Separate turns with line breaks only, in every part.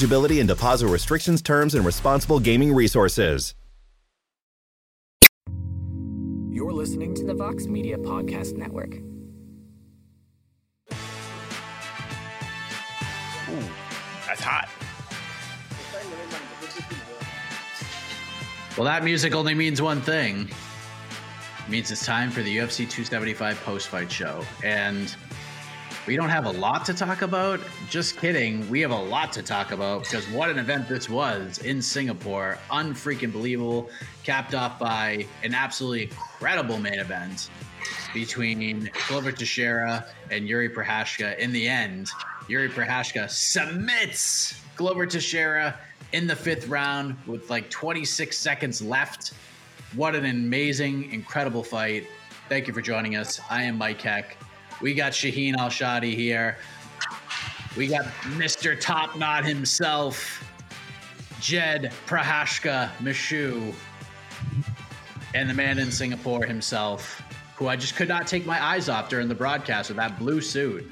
eligibility and deposit restrictions, terms, and responsible gaming resources.
You're listening to the Vox Media Podcast Network.
Ooh, that's hot.
Well, that music only means one thing. It means it's time for the UFC 275 post-fight show. And we don't have a lot to talk about. Just kidding. We have a lot to talk about because what an event this was in Singapore. Unfreaking believable. Capped off by an absolutely incredible main event between Glover Teixeira and Yuri Prochazka. In the end, Yuri Prochazka submits Glover Teixeira in the fifth round with like 26 seconds left. What an amazing, incredible fight. Thank you for joining us. I am Mike Heck. We got Shaheen Al-Shatti here. We got Mr. Top Knot himself, Jed Prochazka Meshew, and the man in Singapore himself, who I just could not take my eyes off during the broadcast with that blue suit.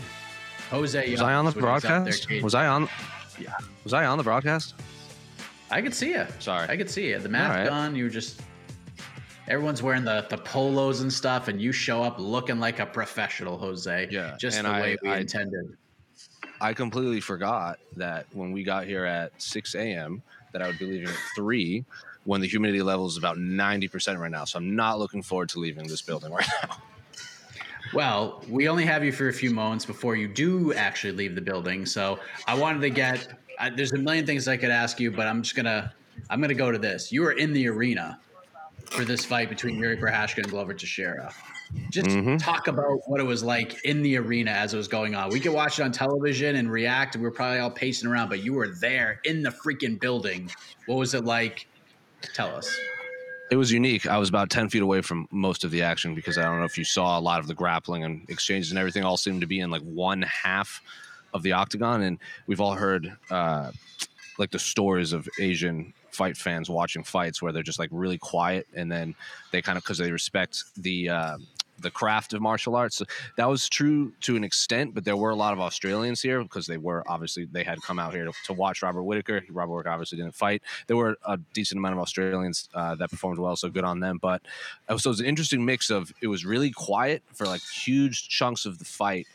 Jose,
was I on the broadcast? Was I on?
Yeah.
Was I on the broadcast?
I could see you.
Sorry,
I could see you. The mask right. on. You were just everyone's wearing the the polos and stuff, and you show up looking like a professional, Jose.
Yeah,
just the
I,
way we
I,
intended.
I completely forgot that when we got here at 6 a.m. that I would be leaving at three. When the humidity level is about 90% right now. So I'm not looking forward to leaving this building right now.
Well, we only have you for a few moments before you do actually leave the building. So I wanted to get. Uh, there's a million things I could ask you, but I'm just gonna. I'm gonna go to this. You were in the arena for this fight between Yuri Prochazka and Glover Teixeira. Just mm-hmm. talk about what it was like in the arena as it was going on. We could watch it on television and react. We were probably all pacing around, but you were there in the freaking building. What was it like? Tell us.
It was unique. I was about 10 feet away from most of the action because I don't know if you saw a lot of the grappling and exchanges and everything all seemed to be in like one half of the octagon. And we've all heard uh, like the stories of Asian fight fans watching fights where they're just like really quiet and then they kind of because they respect the uh, the craft of martial arts. So that was true to an extent, but there were a lot of Australians here because they were obviously they had come out here to, to watch Robert Whitaker. Robert Whitaker obviously didn't fight. There were a decent amount of Australians uh, that performed well, so good on them. But uh, so it was an interesting mix of it was really quiet for like huge chunks of the fight,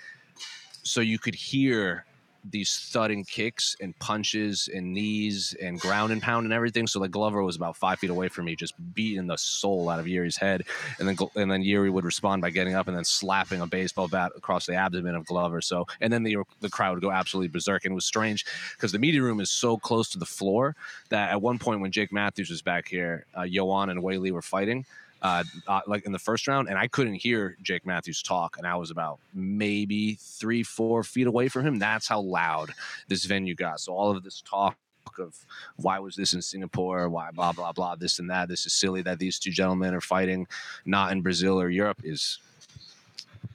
so you could hear these thudding kicks and punches and knees and ground and pound and everything. So like Glover was about five feet away from me, just beating the soul out of Yuri's head, and then and then Yuri would respond by getting up and then slapping a baseball bat across the abdomen of Glover. So and then the the crowd would go absolutely berserk, and it was strange because the media room is so close to the floor that at one point when Jake Matthews was back here, uh, Yoan and Weili were fighting uh, uh, like in the first round, and I couldn't hear Jake Matthews talk, and I was about maybe three, four feet away from him. That's how loud this venue got. So all of this talk of why was this in Singapore, why blah blah blah, this and that. This is silly that these two gentlemen are fighting not in Brazil or Europe is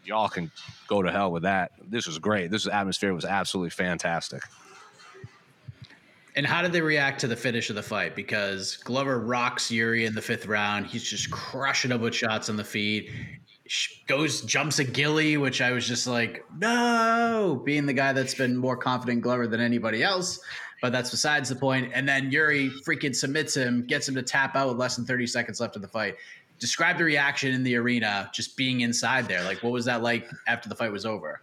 y'all can go to hell with that. This was great. This atmosphere was absolutely fantastic.
And how did they react to the finish of the fight? Because Glover rocks Yuri in the fifth round. He's just crushing him with shots on the feet. Goes jumps a gilly, which I was just like, no, being the guy that's been more confident Glover than anybody else. But that's besides the point. And then Yuri freaking submits him, gets him to tap out with less than 30 seconds left of the fight. Describe the reaction in the arena, just being inside there. Like, what was that like after the fight was over?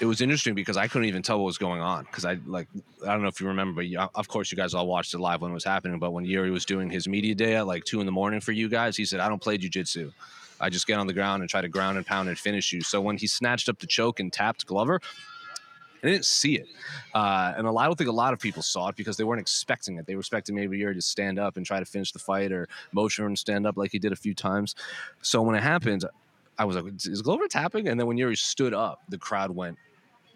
It was interesting because I couldn't even tell what was going on because I like I don't know if you remember, but of course you guys all watched it live when it was happening. But when Yuri was doing his media day at like two in the morning for you guys, he said, "I don't play jujitsu. I just get on the ground and try to ground and pound and finish you." So when he snatched up the choke and tapped Glover, I didn't see it, uh, and I don't think a lot of people saw it because they weren't expecting it. They were expecting maybe Yuri to stand up and try to finish the fight or motion and stand up like he did a few times. So when it happened, I was like, "Is Glover tapping?" And then when Yuri stood up, the crowd went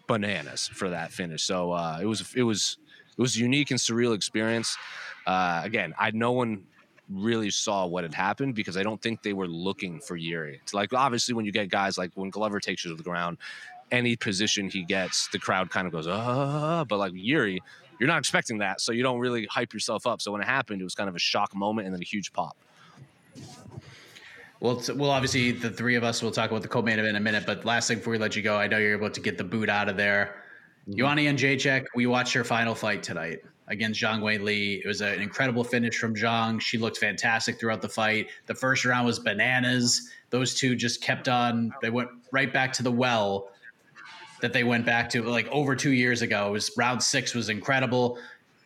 bananas for that finish. So uh, it was it was it was a unique and surreal experience. Uh, again, I no one really saw what had happened because I don't think they were looking for Yuri. It's like obviously when you get guys like when Glover takes you to the ground, any position he gets, the crowd kind of goes, ah, but like Yuri, you're not expecting that. So you don't really hype yourself up. So when it happened, it was kind of a shock moment and then a huge pop.
Well, well, obviously the three of us will talk about the co-main event in a minute. But last thing before we let you go, I know you're about to get the boot out of there. Mm-hmm. Joanna Jędrzejczyk, we watched her final fight tonight against Zhang Wei Li. It was an incredible finish from Zhang. She looked fantastic throughout the fight. The first round was bananas. Those two just kept on. They went right back to the well that they went back to like over two years ago. It was round six was incredible.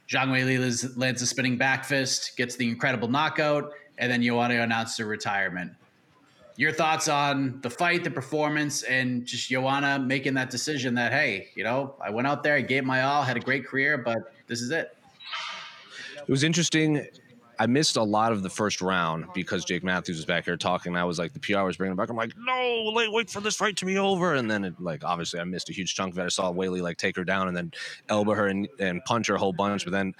Zhang Wei Li lands a spinning back fist, gets the incredible knockout, and then Joanna announced her retirement. Your thoughts on the fight, the performance, and just Joanna making that decision that, hey, you know, I went out there, I gave my all, had a great career, but this is it.
It was interesting. I missed a lot of the first round because Jake Matthews was back here talking. I was like, the PR was bringing it back. I'm like, no, wait, wait for this fight to be over. And then, it, like, obviously, I missed a huge chunk of it. I saw Weili like take her down and then elbow her and, and punch her a whole bunch. But then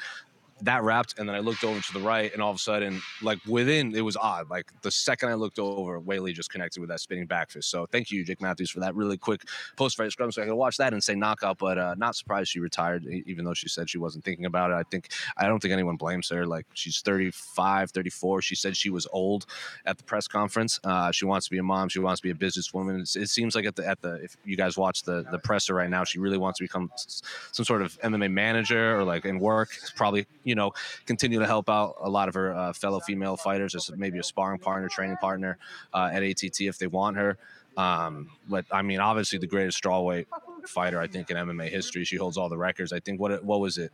that wrapped, and then I looked over to the right, and all of a sudden, like within, it was odd. Like the second I looked over, Weili just connected with that spinning back fist. So thank you, Jake Matthews, for that really quick post fight scrum, so I could watch that and say knockout. But uh, not surprised she retired, even though she said she wasn't thinking about it. I think I don't think anyone blames her. Like she's 35, 34. She said she was old at the press conference. Uh, she wants to be a mom. She wants to be a businesswoman. It's, it seems like at the at the if you guys watch the the presser right now, she really wants to become some sort of MMA manager or like in work. It's probably you know continue to help out a lot of her uh, fellow female fighters as maybe a sparring partner, training partner uh, at ATT if they want her. Um, but I mean, obviously the greatest strawweight fighter I think in MMA history. She holds all the records. I think what what was it?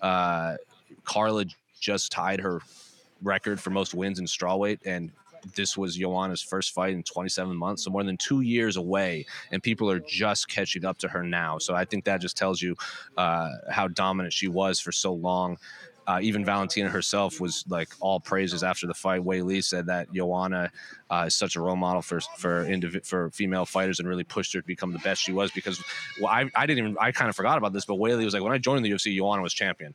Uh, Carla just tied her record for most wins in strawweight, and this was Joanna's first fight in 27 months, so more than two years away, and people are just catching up to her now. So I think that just tells you uh, how dominant she was for so long. Uh, even Valentina herself was like all praises after the fight. Wei Li said that Joanna uh, is such a role model for for indiv- for female fighters and really pushed her to become the best she was. Because well, I I didn't even I kind of forgot about this, but Wei Li was like when I joined the UFC, Joanna was champion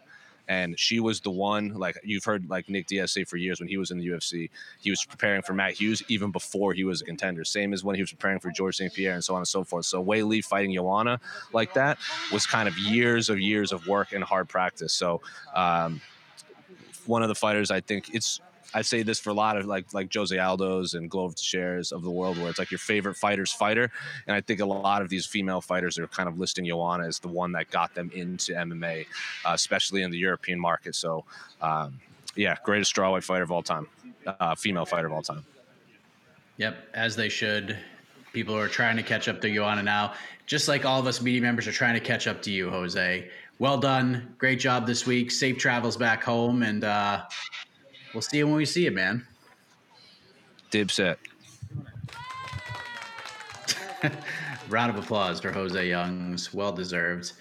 and she was the one like you've heard like Nick Diaz say for years when he was in the UFC, he was preparing for Matt Hughes even before he was a contender. Same as when he was preparing for George St. Pierre and so on and so forth. So Wei Li fighting Joanna like that was kind of years of years of work and hard practice. So um, one of the fighters I think it's I say this for a lot of like like Jose Aldo's and Glover Teixeira of the world, where it's like your favorite fighter's fighter. And I think a lot of these female fighters are kind of listing Joanna as the one that got them into MMA, uh, especially in the European market. So, um, yeah, greatest strawweight fighter of all time, uh, female fighter of all time.
Yep, as they should. People are trying to catch up to Joanna now, just like all of us media members are trying to catch up to you, Jose. Well done, great job this week. Safe travels back home, and uh, We'll see you when we see you, man.
Dipset.
Round of applause for Jose Youngs. Well deserved.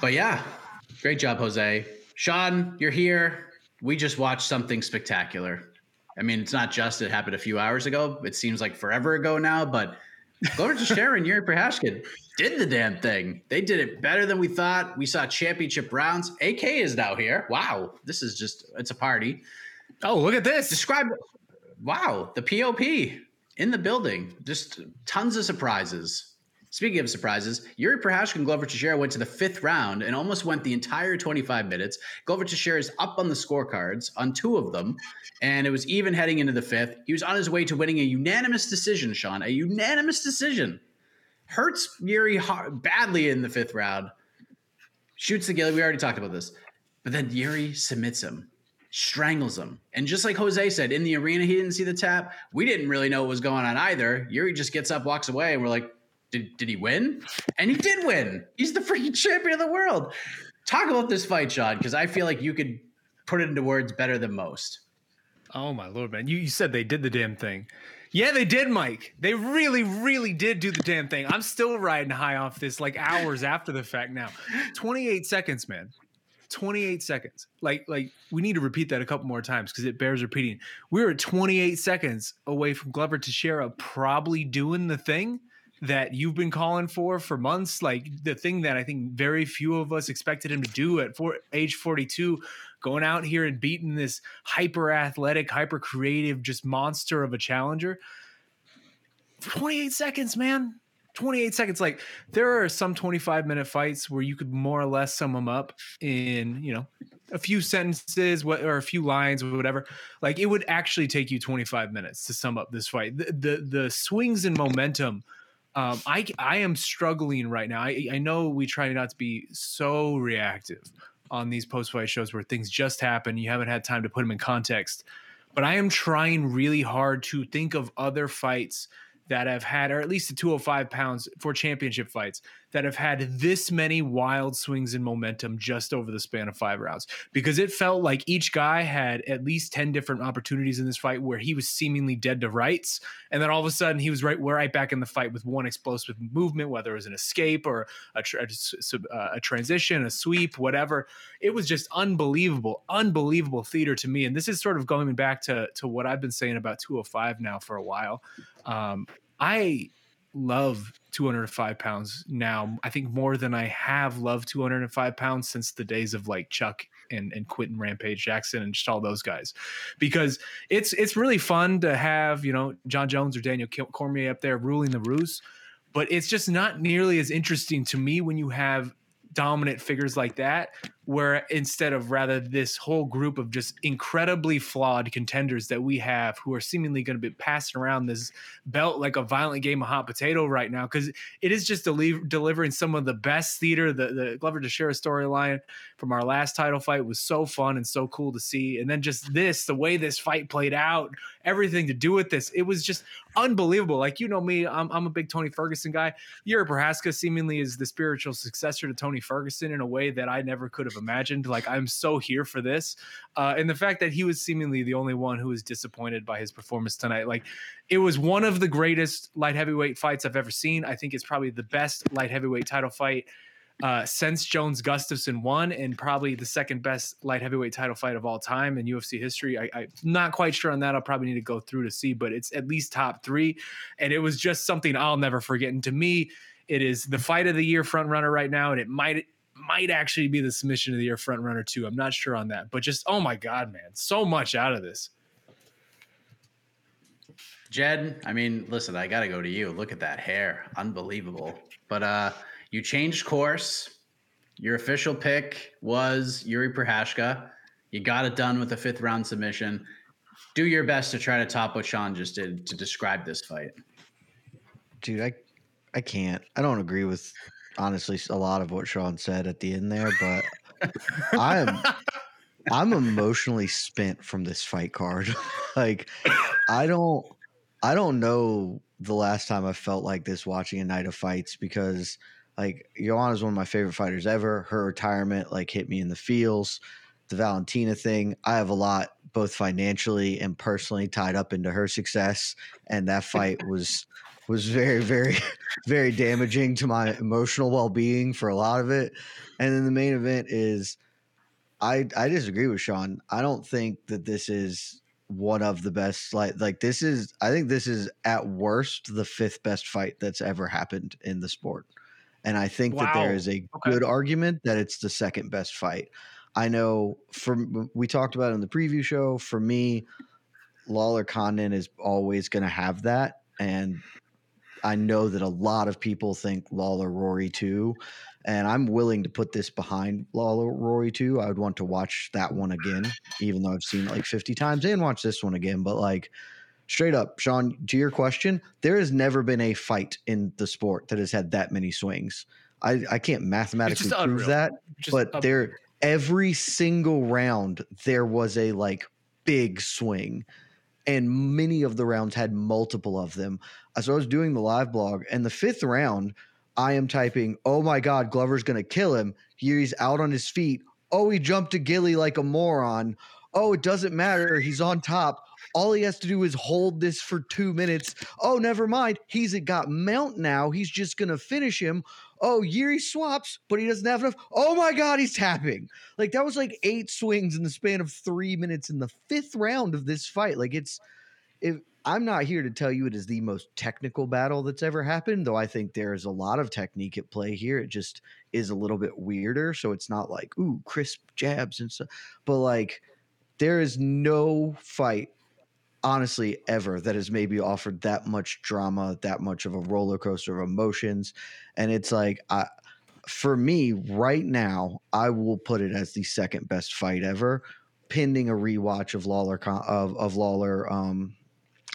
But yeah, great job, Jose. Sean, you're here. We just watched something spectacular. I mean, it's not just it happened a few hours ago. It seems like forever ago now, but Teixeira and Yuri Prochazka did the damn thing. They did it better than we thought. We saw championship rounds. AK is now here. Wow, this is just it's a party.
Oh, look at this.
Describe Wow, the POP in the building. Just tons of surprises. Speaking of surprises, Yuri Prochazka and Glover Teixeira went to the fifth round and almost went the entire 25 minutes. Glover Teixeira is up on the scorecards on two of them, and it was even heading into the fifth. He was on his way to winning a unanimous decision, Sean, a unanimous decision. Hurts Yuri hard, badly in the fifth round. Shoots the gilly. We already talked about this. But then Yuri submits him strangles him. And just like Jose said, in the arena, he didn't see the tap. We didn't really know what was going on either. Yuri just gets up, walks away, and we're like, Did, did he win? And he did win. He's the freaking champion of the world. Talk about this fight, Sean, because I feel like you could put it into words better than most.
Oh my lord, man! You, you said they did the damn thing. Yeah, they did, Mike. They really, really did do the damn thing. I'm still riding high off this like hours after the fact now. 28 seconds, man. 28 seconds. Like, like we need to repeat that a couple more times because it bears repeating. We were 28 seconds away from Glover to Teixeira probably doing the thing that you've been calling for for months like the thing that i think very few of us expected him to do at four, age 42 going out here and beating this hyper athletic hyper creative just monster of a challenger. 28 seconds man. 28 seconds. Like there are some 25 minute fights where you could more or less sum them up in you know a few sentences or a few lines or whatever. Like it would actually take you 25 minutes to sum up this fight. The the, the swings and momentum um, I I am struggling right now. I, I know we try not to be so reactive on these post fight shows where things just happen. You haven't had time to put them in context, but I am trying really hard to think of other fights that have had, or at least the 205 pounds for championship fights that have had this many wild swings in momentum just over the span of five rounds. Because it felt like each guy had at least 10 different opportunities in this fight where he was seemingly dead to rights. And then all of a sudden he was right, right back in the fight with one explosive movement, whether it was an escape or a, a, a transition, a sweep, whatever. It was just unbelievable, unbelievable theater to me. And this is sort of going back to, to what I've been saying about 205 now for a while. Um, I love 205 pounds now. I think more than I have loved 205 pounds since the days of like Chuck and, and Quinton Rampage Jackson and just all those guys, because it's it's really fun to have you know Jon Jones or Daniel Cormier up there ruling the roost, but it's just not nearly as interesting to me when you have dominant figures like that where instead of rather this whole group of just incredibly flawed contenders that we have who are seemingly going to be passing around this belt like a violent game of hot potato right now because it is just deli- delivering some of the best theater the, the glover teixeira storyline from our last title fight was so fun and so cool to see. And then just this the way this fight played out everything to do with this it was just unbelievable. Like you know me i'm, I'm a big tony ferguson guy. Jiri Prochazka seemingly is the spiritual successor to tony ferguson in a way that i never could have imagined. Like I'm so here for this, uh, and the fact that he was seemingly the only one who was disappointed by his performance tonight. Like it was one of the greatest light heavyweight fights I've ever seen. I think it's probably the best light heavyweight title fight. Uh, since Jones Gustafsson won, and probably the second best light heavyweight title fight of all time in UFC history. I, am not quite sure on that. I'll probably need to go through to see, but it's at least top three. And it was just something I'll never forget. And to me, it is the fight of the year front runner right now, and it might might actually be the submission of the year front runner too. I'm not sure on that, but just oh my god, man, so much out of this.
Jed, I mean, listen, I got to go to you. Look at that hair, unbelievable. But uh, you changed course. Your official pick was Yuri Prochazka. You got it done with a fifth round submission. Do your best to try to top what Sean just did to describe this fight.
Dude, I I can't. I don't agree with honestly a lot of what Sean said at the end there, but I'm I'm emotionally spent from this fight card. like I don't I don't know the last time I felt like this watching a night of fights because like Joanna is one of my favorite fighters ever. Her retirement like hit me in the feels. The Valentina thing, I have a lot both financially and personally tied up into her success and that fight was was very, very, very damaging to my emotional well being for a lot of it. And then the main event is I I disagree with Sean. I don't think that this is one of the best like like this is I think this is at worst the fifth best fight that's ever happened in the sport. And I think wow. that there is a okay. good argument that it's the second best fight. I know from we talked about in the preview show, for me, Lawler Condit is always going to have that. And I know that a lot of people think Lawler Rory two, and I'm willing to put this behind Lawler Rory two. I would want to watch that one again, even though I've seen it like 50 times, and watch this one again. But like straight up, Sean, to your question, there has never been a fight in the sport that has had that many swings. I, I can't mathematically prove unreal. that, but unreal. there every single round there was a like big swing and many of the rounds had multiple of them. Uh, So I was doing the live blog, and the fifth round, I am typing, "Oh my God, Glover's gonna kill him." He's out on his feet. Oh, he jumped to Gilly like a moron. Oh, it doesn't matter. He's on top. All he has to do is hold this for two minutes. Oh, never mind. He's got mount now. He's just gonna finish him. Oh, Yuri swaps, but he doesn't have enough. Oh my God, he's tapping. Like that was like eight swings in the span of three minutes in the fifth round of this fight. Like it's if I'm not here to tell you it is the most technical battle that's ever happened, though I think there is a lot of technique at play here. It just is a little bit weirder. So it's not like, ooh, crisp jabs and stuff. But like there is no fight, honestly, ever that has maybe offered that much drama, that much of a roller coaster of emotions. And it's like I for me, right now, I will put it as the second best fight ever, pending a rewatch of Lawler of of Lawler um,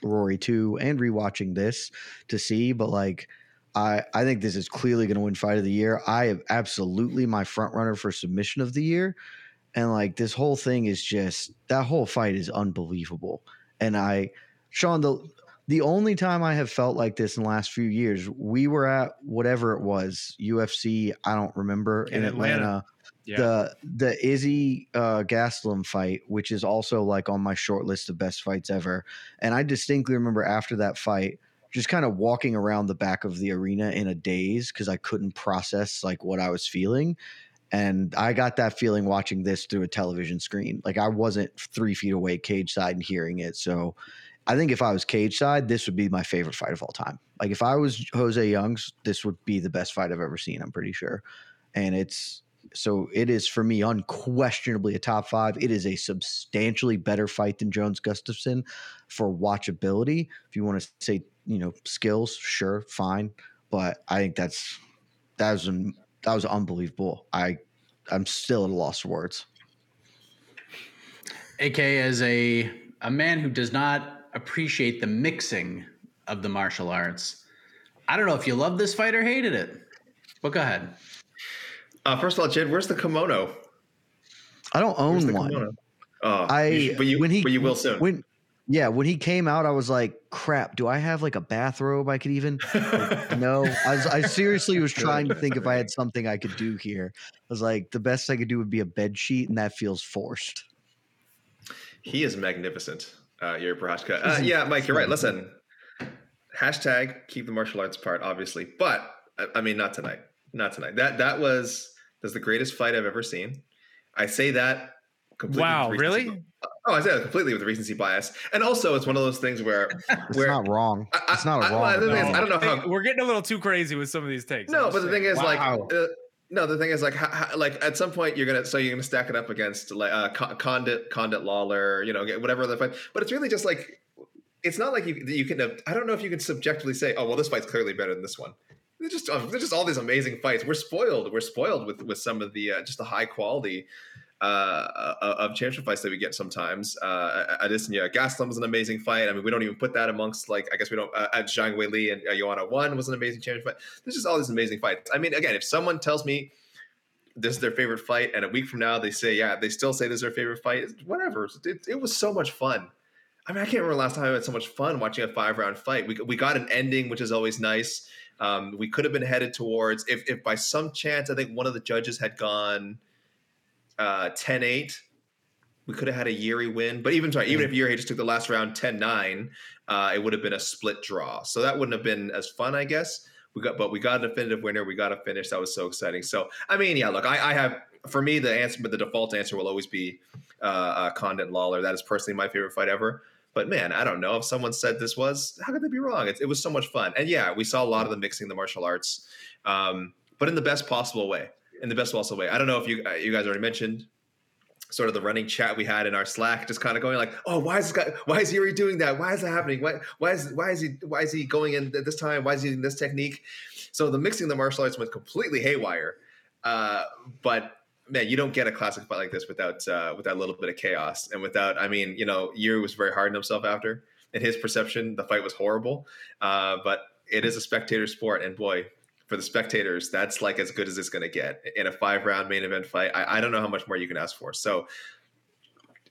Rory two and rewatching this to see. But like, I I think this is clearly going to win fight of the year. I have absolutely my front runner for submission of the year, and like this whole thing is just that whole fight is unbelievable. And I, Sean, the the only time I have felt like this in the last few years, we were at whatever it was, UFC, I don't remember, in,
In
Atlanta.
Atlanta. Yeah.
The the Izzy uh, Gastelum fight, which is also like on my short list of best fights ever, and I distinctly remember after that fight, just kind of walking around the back of the arena in a daze because I couldn't process like what I was feeling, and I got that feeling watching this through a television screen. Like I wasn't three feet away cage side and hearing it, so I think if I was cage side, this would be my favorite fight of all time. Like if I was Jose Young's, this would be the best fight I've ever seen. I'm pretty sure, and it's so it is for me unquestionably a top five. It is a substantially better fight than Jones Gustafsson for watchability. If you want to say you know skills, sure, fine, but I think that's that was an, that was unbelievable. I I'm still at a loss for words.
AK as a a man who does not appreciate the mixing of the martial arts. I don't know if you love this fight or hated it. But go ahead.
Uh, first of all, Jed, where's the kimono?
I don't own
the
one.
kimono? Oh,
I
you should- but you
when he
but you will soon.
When yeah, when he came out, I was like, "Crap! Do I have like a bathrobe I could even?" Like, no, I, was, I seriously was trying to think if I had something I could do here. I was like, the best I could do would be a bed sheet, and that feels forced.
He is magnificent, uh, Yuri Prochazka. Uh, yeah, Mike, you're right. Listen, hashtag keep the martial arts part, obviously, but I, I mean, not tonight. Not tonight. That that was that's the greatest fight I've ever seen. I say that. Completely
Wow,
with recency-
really?
Oh, I say that completely with recency bias, and also it's one of those things where
It's
where
not wrong.
I- I-
It's not a
I-
wrong.
well, the thing is. I don't know how
Hey, we're getting a little too crazy with some of these takes.
No, but the
just
thing is,
Wow.
like, uh, no, the thing is, like, how, how, like at some point you're gonna, so you're gonna stack it up against like uh, Condit, Condit Lawler, you know, whatever other fight. But it's really just like, it's not like you you can. I don't know if you can subjectively say, oh, well, this fight's clearly better than this one. They're just, uh, they're just all these amazing fights. We're spoiled. We're spoiled with with some of the uh, just the high quality uh, of championship fights that we get sometimes. Uh, Adesanya Gastelum was an amazing fight. I mean, we don't even put that amongst like I guess we don't. Uh, uh, Zhang Wei Li and uh, Joanna One was an amazing championship fight. There's just all these amazing fights. I mean, again, if someone tells me this is their favorite fight, and a week from now they say yeah, they still say this is their favorite fight. Whatever. It, it was so much fun. I mean, I can't remember last time I had so much fun watching a five round fight. We, we got an ending, which is always nice. Um, we could have been headed towards if if by some chance I think one of the judges had gone uh 10-8 we could have had a Yuri win but even sorry, even if Yuri just took the last round 10-9 uh it would have been a split draw. So that wouldn't have been as fun I guess. We got but we got a definitive winner. We got a finish. That was so exciting. So I mean yeah look I, I have for me the answer but the default answer will always be uh, uh Condit Lawler. That is personally my favorite fight ever. But man, I don't know. If someone said this was. How could they be wrong? It, it was so much fun, and yeah, we saw a lot of the mixing the martial arts, um, but in the best possible way. In the best possible way. I don't know if you you guys already mentioned sort of the running chat we had in our Slack, just kind of going like, "Oh, why is this guy? Why is Yuri doing that? Why is that happening? Why why is why is he why is he going in at this time? Why is he using this technique?" So the mixing of the martial arts went completely haywire, uh, but man, you don't get a classic fight like this without uh, without a little bit of chaos and without. I mean, you know, Yuri was very hard on himself after. In his perception, the fight was horrible, uh, but it is a spectator sport, and boy, for the spectators, that's like as good as it's going to get in a five round main event fight. I, I don't know how much more you can ask for. So,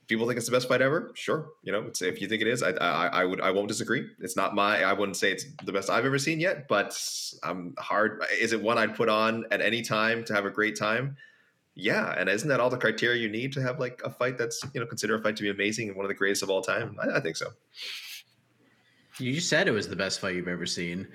people think it's the best fight ever. Sure, you know, if you think it is, I, I I would I won't disagree. It's not my I wouldn't say it's the best I've ever seen yet, but I'm hard. Is it one I'd put on at any time to have a great time? Yeah, and isn't that all the criteria you need to have like a fight that's you know consider a fight to be amazing and one of the greatest of all time? I, I think so.
You said it was the best fight you've ever seen.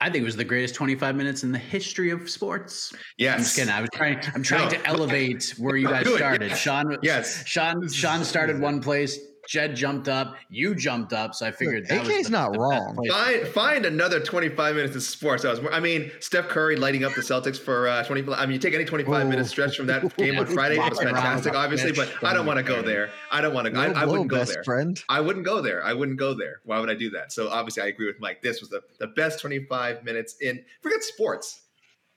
I think it was the greatest 25 minutes in the history of sports.
Yes.
I'm just kidding. I was trying I'm trying
No.
to elevate where you guys started.
yes.
Sean
Yes.
Sean Sean started one place, Jed jumped up, you jumped up, so I figured that was
AK's
the-
not
the
wrong.
place.
Find find another 25 minutes of sports. I was I mean, Steph Curry lighting up the Celtics for uh, 20 I mean, you take any 25 minute stretch from that game on Friday, it was fantastic obviously, but I don't want to go there. I don't want to I, I wouldn't go
best
there.
friend.
I wouldn't go there. I wouldn't go there. Why would I do that? So obviously I agree with Mike. This was the, the best 25 minutes in forget sports.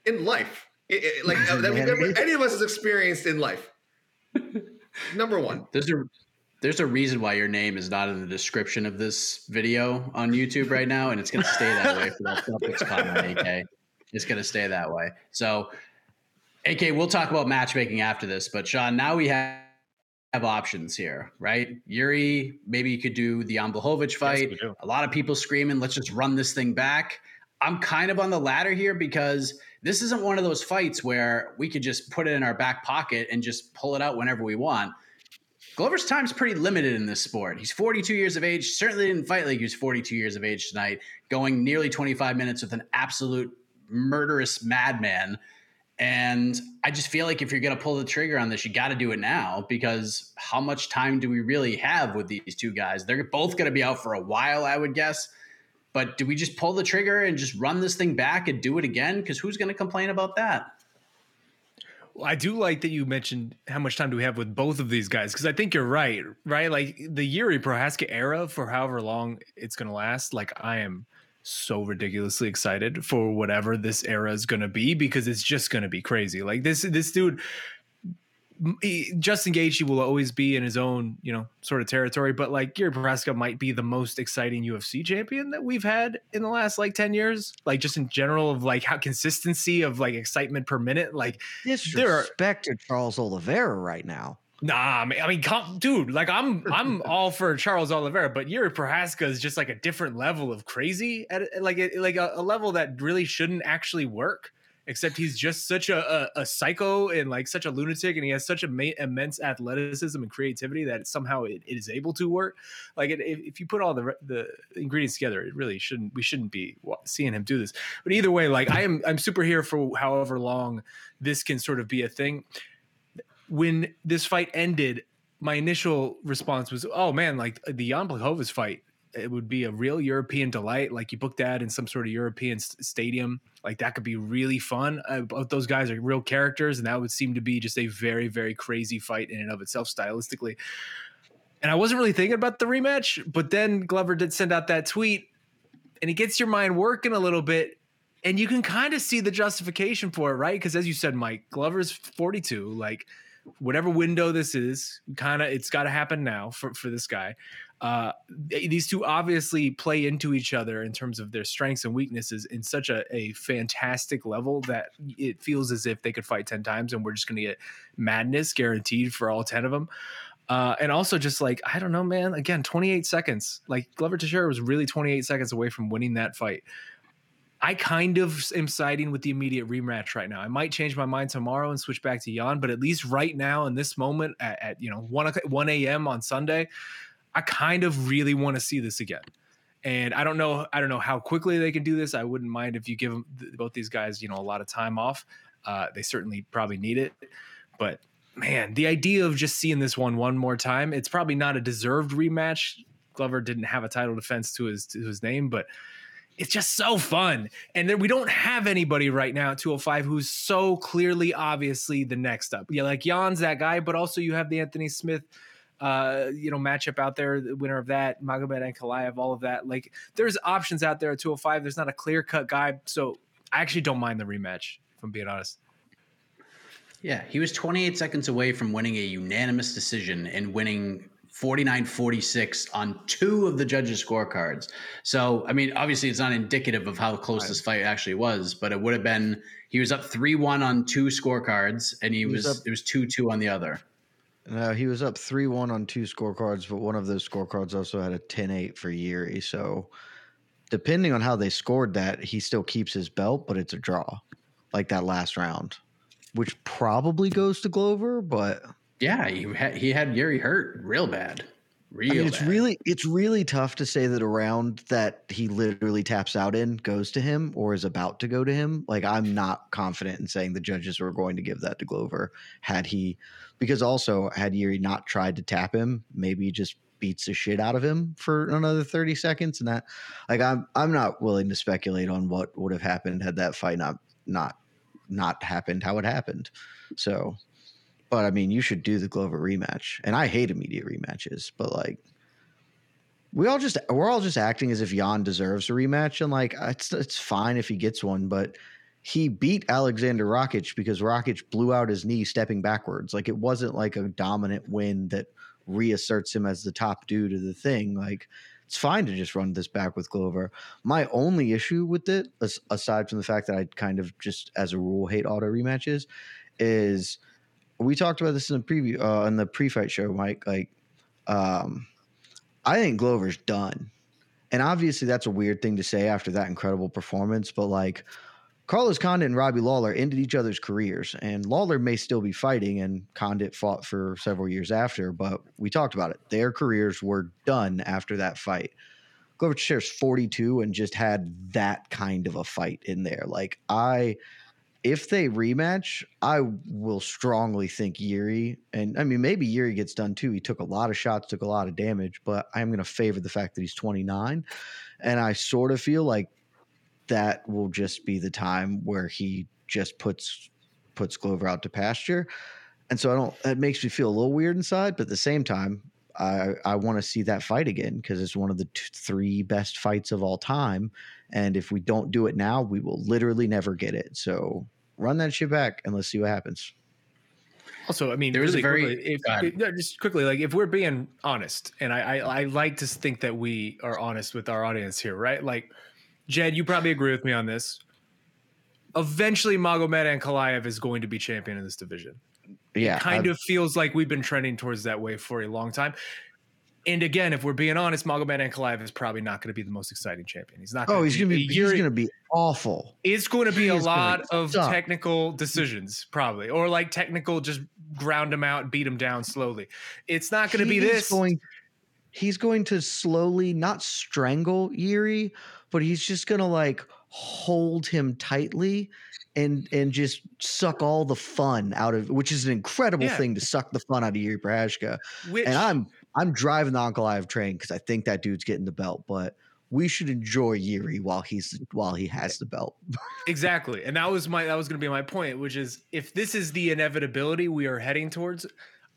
In life. It- it- like uh, that, we- that any of us has experienced in life. Number one.
There's a there's a reason why your name is not in the description of this video on YouTube right now, and it's gonna stay that way for that Celtics comment, AK. It's gonna stay that way. So AK, we'll talk about matchmaking after this, but Sean, now we have have options here, right? Yuri, maybe you could do the Jan Blachowicz
fight. do.
a lot of people screaming, let's just run this thing back. I'm kind of on the ladder here because this isn't one of those fights where we could just put it in our back pocket and just pull it out whenever we want. Glover's time's pretty limited in this sport. He's 42 years of age. Certainly didn't fight like he was 42 years of age tonight, going nearly 25 minutes with an absolute murderous madman. And I just feel like if you're going to pull the trigger on this, you got to do it now because how much time do we really have with these two guys? They're both going to be out for a while, I would guess. But do we just pull the trigger and just run this thing back and do it again? Because who's going to complain about that?
I do like that you mentioned how much time do we have with both of these guys because I think you're right, right? Like the Yuri Prochazka era for however long it's going to last. Like I am so ridiculously excited for whatever this era is going to be because it's just going to be crazy. Like this, this dude, he- Justin Gaethje will always be in his own, you know, sort of territory. But like Yuri Prochazka might be the most exciting UFC champion that we've had in the last like ten years. Like just in general of like how consistency of like excitement per minute. Like
Disrespect to Charles Oliveira right now.
Nah, I mean, I mean, come, dude. Like, I'm, I'm all for Charles Oliveira, but Yuri Prochazka is just like a different level of crazy, at, like, a, like a, a level that really shouldn't actually work. Except he's just such a, a, a psycho and like such a lunatic, and he has such a ma- immense athleticism and creativity that somehow it, it is able to work. Like, it, if, you put all the the ingredients together, it really shouldn't. We shouldn't be seeing him do this. But either way, like, I am, I'm super here for however long this can sort of be a thing when this fight ended, my initial response was, "Oh man, like the Jan Blachowicz fight, it would be a real European delight. Like you book that in some sort of European s- stadium, like that could be really fun. Uh, both those guys are real characters, and that would seem to be just a very, very crazy fight in and of itself, stylistically." And I wasn't really thinking about the rematch, but then Glover did send out that tweet, and it gets your mind working a little bit and you can kind of see the justification for it, right? Because as you said, Mike, Glover's 42. Like, whatever window this is, kind of, it's got to happen now for for this guy. Uh, th- these two obviously play into each other in terms of their strengths and weaknesses in such a, a fantastic level that it feels as if they could fight 10 times and we're just going to get madness guaranteed for all 10 of them. Uh, and also just like, I don't know, man, again, 28 seconds. Like Glover Teixeira was really 28 seconds away from winning that fight. I kind of am siding with the immediate rematch right now. I might change my mind tomorrow and switch back to Jan, but at least right now in this moment at, at you know one one a.m. on Sunday, I kind of really want to see this again. And I don't know, I don't know how quickly they can do this. I wouldn't mind if you give them, both these guys, you know, a lot of time off. Uh, they certainly probably need it, but man, the idea of just seeing this one one more time, it's probably not a deserved rematch. Glover didn't have a title defense to his to his name, but it's just so fun. And then we don't have anybody right now at 205 who's so clearly, obviously the next up. Yeah, like Jan's that guy, but also you have the Anthony Smith, uh, you know, matchup out there, the winner of that, Magomed Ankalaev, all of that. Like there's options out there at 205. There's not a clear cut guy. So I actually don't mind the rematch, if I'm being honest.
Yeah, he was 28 seconds away from winning a unanimous decision and winning 49 46 on two of the judges' scorecards. So, I mean, obviously, it's not indicative of how close this fight actually was, but it would have been he was up 3 1 on two scorecards and he,
He was
was,
up-
it was 2 2 on the other.
No, uh, he was up 3 1 on two scorecards, but one of those scorecards also had a 10 8 for Yuri. So, depending on how they scored that, he still keeps his belt, but it's a draw, like that last round, which probably goes to Glover, but.
Yeah, he had, he had Yuri hurt real bad. Real
I mean, it's
bad.
really it's really tough to say that a round that he literally taps out in goes to him or is about to go to him. Like I'm not confident in saying the judges were going to give that to Glover had he because also had Yuri not tried to tap him, maybe he just beats the shit out of him for another 30 seconds and that like I'm I'm not willing to speculate on what would have happened had that fight not not not happened how it happened. So but I mean, you should do the Glover rematch. And I hate immediate rematches, but like we all just we're all just acting as if Jan deserves a rematch, and like it's it's fine if he gets one, but he beat Alexander Rakic because Rakic blew out his knee stepping backwards. Like it wasn't like a dominant win that reasserts him as the top dude of the thing. Like it's fine to just run this back with Glover. My only issue with it, aside from the fact that I kind of just as a rule hate auto rematches, is we talked about this in the preview uh, in the pre-fight show, Mike. Like, um, I think Glover's done, and obviously that's a weird thing to say after that incredible performance. But like, Carlos Condit and Robbie Lawler ended each other's careers, and Lawler may still be fighting, and Condit fought for several years after. But we talked about it; their careers were done after that fight. Glover Teixeira's 42 and just had that kind of a fight in there. Like I if they rematch, I will strongly think Yuri, and I mean maybe Yuri gets done too. He took a lot of shots, took a lot of damage, but I'm going to favor the fact that he's 29, and I sort of feel like that will just be the time where he just puts puts Glover out to pasture, and so I don't. That makes me feel a little weird inside, but at the same time, I I want to see that fight again because it's one of the three best fights of all time, and if we don't do it now, we will literally never get it. So run that shit back and let's see what happens.
Also, I mean,
there was
really
a very
quickly, if, no, just quickly, like if we're being honest, and I, I I like to think that we are honest with our audience here, right? Like, Jed, you probably agree with me on this. Eventually, Magomed Ankalaev is going to be champion in this division.
Yeah,
it kind
I've,
of feels like we've been trending towards that way for a long time. And again, if we're being honest, Magomed Ankalaev is probably not going to be the most exciting champion. He's not.
Oh, he's going to be. He's going to be awful.
It's going to be
He
a lot of
suck.
technical decisions, probably, or like technical, just ground him out, beat him down slowly. It's not going to be this.
Going, he's going to slowly not strangle Yuri, but he's just going to like hold him tightly and and just suck all the fun out of which is an incredible
Yeah.
thing to suck the fun out of Yuri
which,
And I'm I'm driving the Ankalaev train because I think that dude's getting the belt, but we should enjoy Yuri while he's while he has the belt.
exactly, and that was my that was going to be my point, which is if this is the inevitability we are heading towards,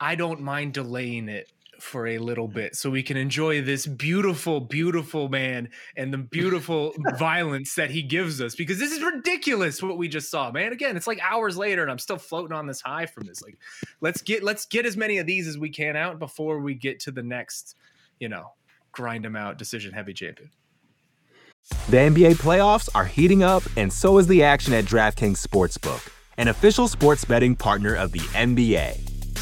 I don't mind delaying it for a little bit so we can enjoy this beautiful, beautiful man and the beautiful violence that he gives us because this is ridiculous what we just saw, man. Again, it's like hours later and I'm still floating on this high from this. Like, let's get let's get as many of these as we can out before we get to the next, you know, grind them out decision heavy champion.
The NBA playoffs are heating up, and so is the action at DraftKings Sportsbook, an official sports betting partner of the NBA.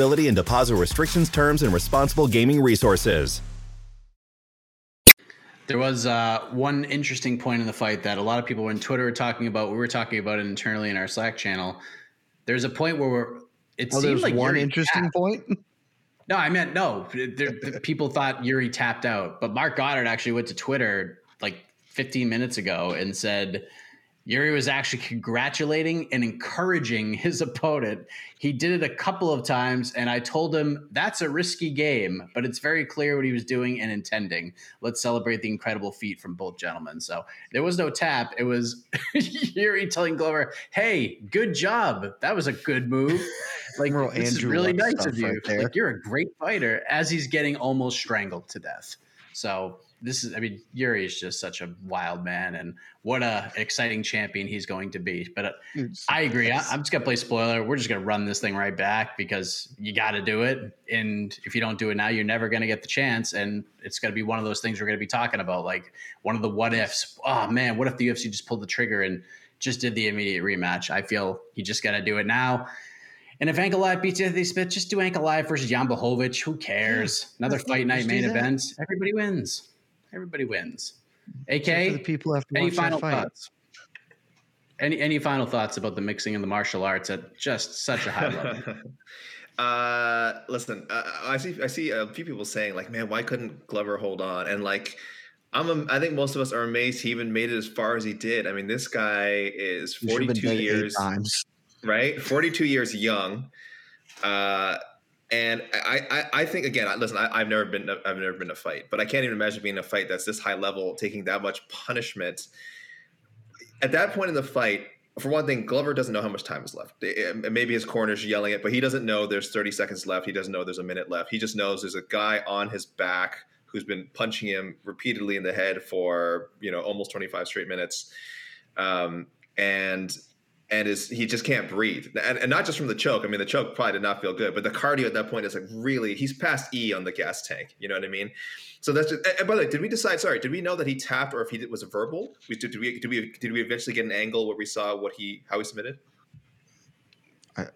and deposit restrictions, terms, and responsible gaming resources.
There was uh, one interesting point in the fight that a lot of people on Twitter were talking about. We were talking about it internally in our Slack channel. There's a point where we're, it
Oh,
seemed
there's
like
one
Yuri
interesting
tapped.
point.
No, I meant no. There, the people thought Yuri tapped out, but Marc Goddard actually went to Twitter like 15 minutes ago and said Yuri was actually congratulating and encouraging his opponent. He did it a couple of times, and I told him that's a risky game, but it's very clear what he was doing and intending. Let's celebrate the incredible feat from both gentlemen. So there was no tap. It was Yuri telling Glover, "Hey, good job. That was a good move. Like
Real
this is really nice of you.
right
like you're a great fighter." As he's getting almost strangled to death. So this is, I mean, Yuri is just such a wild man, and what a exciting champion he's going to be. But uh, I agree. I, I'm just gonna play spoiler. We're just gonna run this thing right back because you got to do it, and if you don't do it now, you're never gonna get the chance, and it's gonna be one of those things we're gonna be talking about, like one of the what ifs. Oh man, what if the UFC just pulled the trigger and just did the immediate rematch? I feel you just got to do it now. And if Ankalaev beats Anthony Smith, just do Ankalaev versus Jan Blachowicz. Who cares? Another fight night main event. Everybody wins. Everybody wins. AK,
for the people who have to
any final thoughts? Any any final thoughts about the mixing and the martial arts at just such a high level?
uh, listen, uh, I see. I see a few people saying like, "Man, why couldn't Glover hold on?" And like, I'm. I think most of us are amazed he even made it as far as he did. I mean, this guy is
He should've been
42 years, right? 42 years young. Uh, and I, I, I think again, listen, I, I've never been, I've never been in a fight, but I can't even imagine being in a fight that's this high level, taking that much punishment. At that point in the fight, for one thing, Glover doesn't know how much time is left. Maybe his corner's yelling it, but he doesn't know there's 30 seconds left. He doesn't know there's a minute left. He just knows there's a guy on his back who's been punching him repeatedly in the head for you know almost 25 straight minutes, um, and and is he just can't breathe, and, and not just from the choke. I mean, the choke probably did not feel good, but the cardio at that point is like really he's past E on the gas tank. You know what I mean? So that's just. And by the way, did we decide? Sorry, did we know that he tapped or if he was a verbal? We did, did we did we did we eventually get an angle where we saw what he how he submitted?
I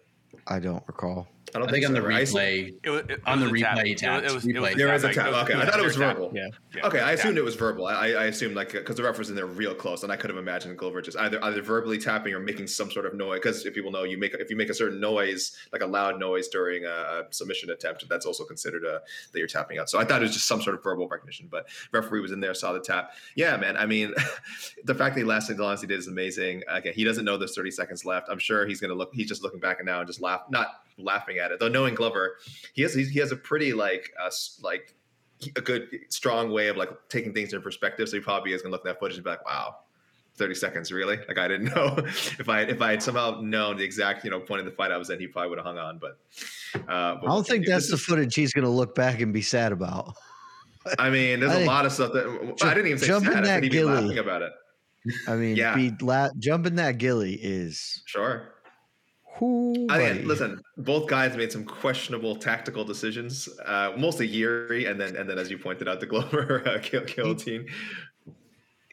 I don't recall.
I don't
I think on the
so. I
replay,
It was, it
on the
was a tap.
replay, he
It was- it was- it was
There is a tap. Okay, I thought it was verbal.
Yeah.
Yeah.
Okay, I
Yeah.
assumed it was verbal. I, I assumed like because the ref was in there real close, and I could have imagined Glover just either either verbally tapping or making some sort of noise. Because if people know, you make if you make a certain noise, like a loud noise during a, a submission attempt, that's also considered a, that you're tapping out. So I thought it was just some sort of verbal recognition. But referee was in there, saw the tap. Yeah, man. I mean, the fact that he lasted as long as he did is amazing. Again, he doesn't know there's 30 seconds left. I'm sure he's gonna look. He's just looking back and now and just laugh, not laughing at it. Though knowing Glover, he has he has a pretty like uh, like a good strong way of like taking things into perspective. So he probably is gonna look at that footage and be like, "Wow, thirty seconds, really? Like I didn't know. if I if I had somehow known the exact you know point of the fight I was in, he probably would have hung on. But, uh, but
I don't think that's the footage he's going to look back and be sad about.
I mean, there's
I
a lot of stuff that I didn't even
in
sad. I
that
said he'd be
gilly.
laughing about it.
I mean,
Yeah.
be la- jumping that gilly is.
Sure. I mean, listen, both guys made some questionable tactical decisions. Uh, mostly Yuri, and then and then as you pointed out, the Glover uh, kill, guillotine.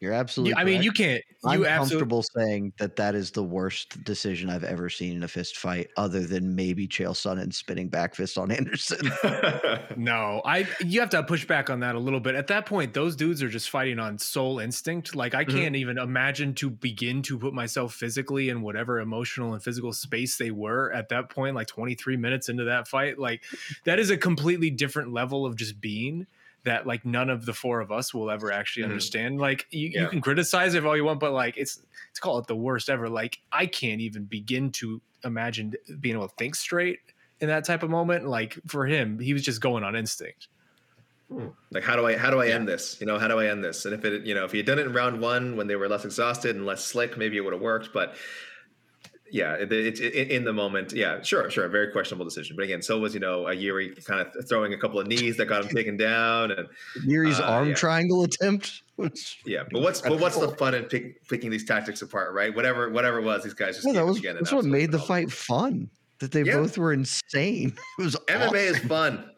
You're absolutely.
You- I mean, you can't.
I'm
You absolutely.
comfortable saying that that is the worst decision I've ever seen in a fist fight, other than maybe Chael Sonnen spinning back fist on Anderson.
No, I. You have to push back on that a little bit. At that point, those dudes are just fighting on soul instinct. Like I
Mhm.
can't even imagine to begin to put myself physically in whatever emotional and physical space they were at that point. Like 23 minutes into that fight, like that is a completely different level of just being that like none of the four of us will ever actually
Mhm.
understand. Like you,
Yeah.
you can criticize it all you want, but like it's it's call it the worst ever. Like I can't even begin to imagine being able to think straight in that type of moment. Like for him, he was just going on instinct.
like how do I how do I end this? You know, how do I end this? And if it you know if he had done it in round one when they were less exhausted and less slick, maybe it would have worked. But yeah, it, it, it, in the moment, yeah, sure, sure, very questionable decision. But again, so was you know a Yuri kind of throwing a couple of knees that got him taken down, and
Yuri's
Uh,
arm
yeah.
triangle attempt.
yeah. But what's but what's the fun in pick, picking these tactics apart, right? Whatever whatever it was, these guys just
Yeah, that was
again
that's what made the fight fun. That they
Yeah.
both were insane. It was
MMA is fun.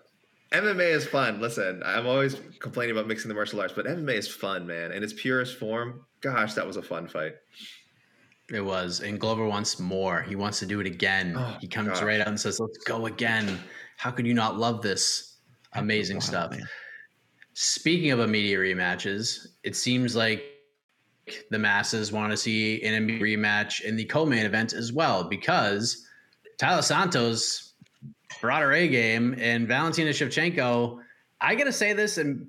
MMA is fun. Listen, I'm always complaining about mixing the martial arts, but MMA is fun, man. In its purest form, gosh, that was a fun fight.
It was, and Glover wants more. He wants to do it again.
Oh,
he comes
gosh.
right out and says, "Let's go again." How could you not love this? Amazing
Wow,
stuff.
man.
Speaking of immediate rematches, it seems like the masses want to see an immediate rematch in the co-main event as well because Taila Santos brought her A game, and Valentina Shevchenko. I gotta say this, and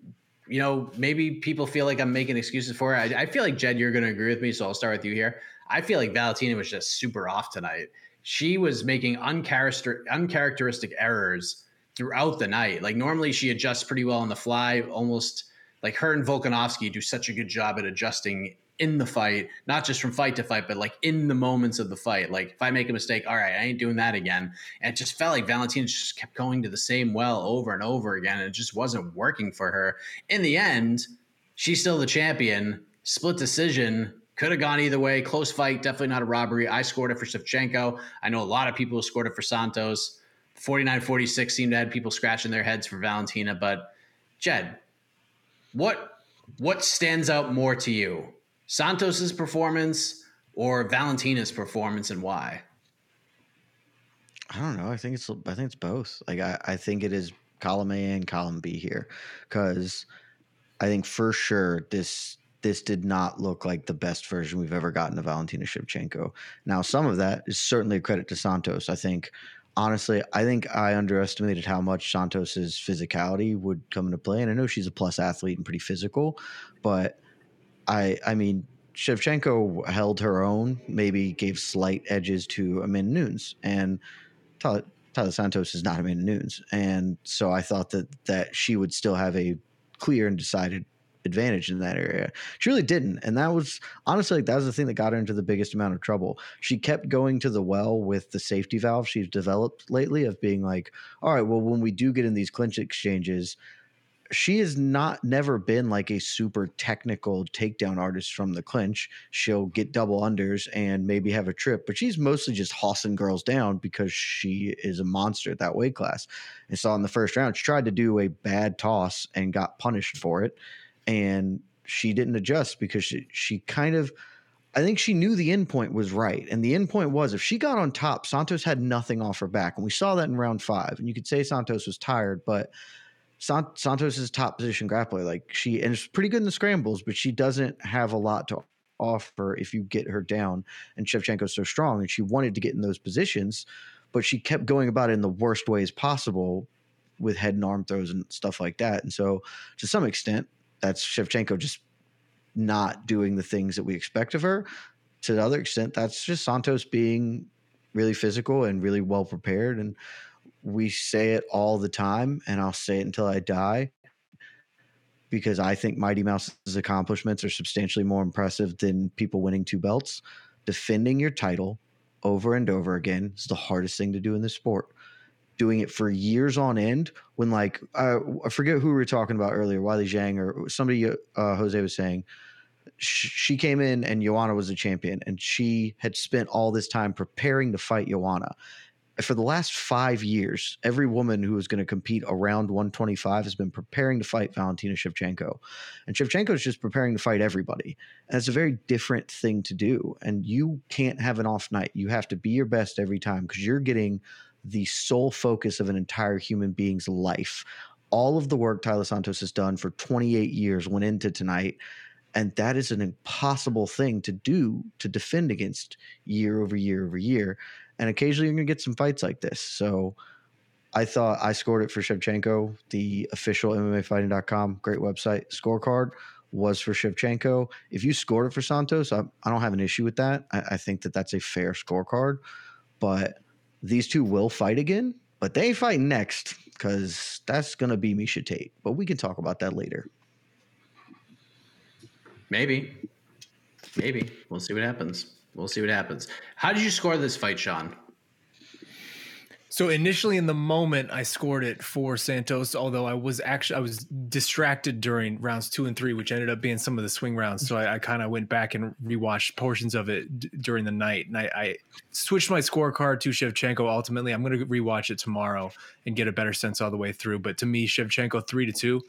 you know, maybe people feel like I'm making excuses for it. I, I feel like Jed, you're gonna agree with me, so I'll start with you here. I feel like Valentina was just super off tonight. She was making uncharacter- uncharacteristic errors throughout the night. Like normally she adjusts pretty well on the fly, almost like her and Volkanovski do such a good job at adjusting in the fight, not just from fight to fight, but like in the moments of the fight. Like if I make a mistake, all right, I ain't doing that again. And it just felt like Valentina just kept going to the same well over and over again. And it just wasn't working for her. In the end, she's still the champion. Split decision. Could have gone either way. Close fight. Definitely not a robbery. I scored it for Shevchenko. I know a lot of people who scored it for Santos. 49 46 seemed to have people scratching their heads for Valentina. But Jed, what what stands out more to you? Santos's performance or Valentina's performance and why?
I don't know. I think it's I think it's both. Like I, I think it is column A and column B here. Cause I think for sure this this did not look like the best version we've ever gotten of Valentina Shevchenko. Now, some of that is certainly a credit to Santos. I think honestly, I think I underestimated how much Santos's physicality would come into play. And I know she's a plus athlete and pretty physical, but I I mean Shevchenko held her own, maybe gave slight edges to Amanda Nunes, and Taila, Santos is not Amanda Nunes, and so I thought that that she would still have a clear and decided advantage in that area. She really didn't, and that was honestly like, that was the thing that got her into the biggest amount of trouble. She kept going to the well with the safety valve she's developed lately of being like, all right, well, when we do get in these clinch exchanges, she has not never been like a super technical takedown artist from the clinch. She'll get double unders and maybe have a trip, but she's mostly just hossing girls down because she is a monster at that weight class. And so in the first round, she tried to do a bad toss and got punished for it and she didn't adjust because she, she kind of I think she knew the end point was right. And the end point was if she got on top, Santos had nothing off her back. And we saw that in round five. And you could say Santos was tired, but Santos is top position grappler. Like she, and it's pretty good in the scrambles, but she doesn't have a lot to offer if you get her down. And Shevchenko's so strong and she wanted to get in those positions, but she kept going about it in the worst ways possible with head and arm throws and stuff like that. And so to some extent, that's Shevchenko just not doing the things that we expect of her. To the other extent, that's just Santos being really physical and really well prepared. And we say it all the time, and I'll say it until I die because I think Mighty Mouse's accomplishments are substantially more impressive than people winning two belts. Defending your title over and over again is the hardest thing to do in this sport doing it for years on end when like uh, I forget who we were talking about earlier, Weili Zhang or somebody uh, Jose was saying she came in and Joanna was a champion and she had spent all this time preparing to fight Joanna. For the last five years, every woman who is going to compete around 125 has been preparing to fight Valentina Shevchenko. And Shevchenko is just preparing to fight everybody. And it's a very different thing to do. And you can't have an off night. You have to be your best every time because you're getting the sole focus of an entire human being's life. All of the work Taila Santos has done for 28 years went into tonight. And that is an impossible thing to do to defend against year over year over year. And occasionally you're going to get some fights like this. So I thought I scored it for Shevchenko. The official MMAfighting.com, great website, scorecard was for Shevchenko. If you scored it for Santos, I, I don't have an issue with that. I, I think that that's a fair scorecard. But these two will fight again, but they fight next because that's going to be Miesha Tate. But we can talk about that later.
Maybe. Maybe. We'll see what happens. We'll see what happens. How did you score this fight, Sean?
So initially in the moment I scored it for Santos, although I was actually I was distracted during rounds two and three, which ended up being some of the swing rounds. So I, I kind of went back and rewatched portions of it d- during the night, and I, I, switched my scorecard to Shevchenko. Ultimately, I'm going to rewatch it tomorrow and get a better sense all the way through. But to me, Shevchenko three to two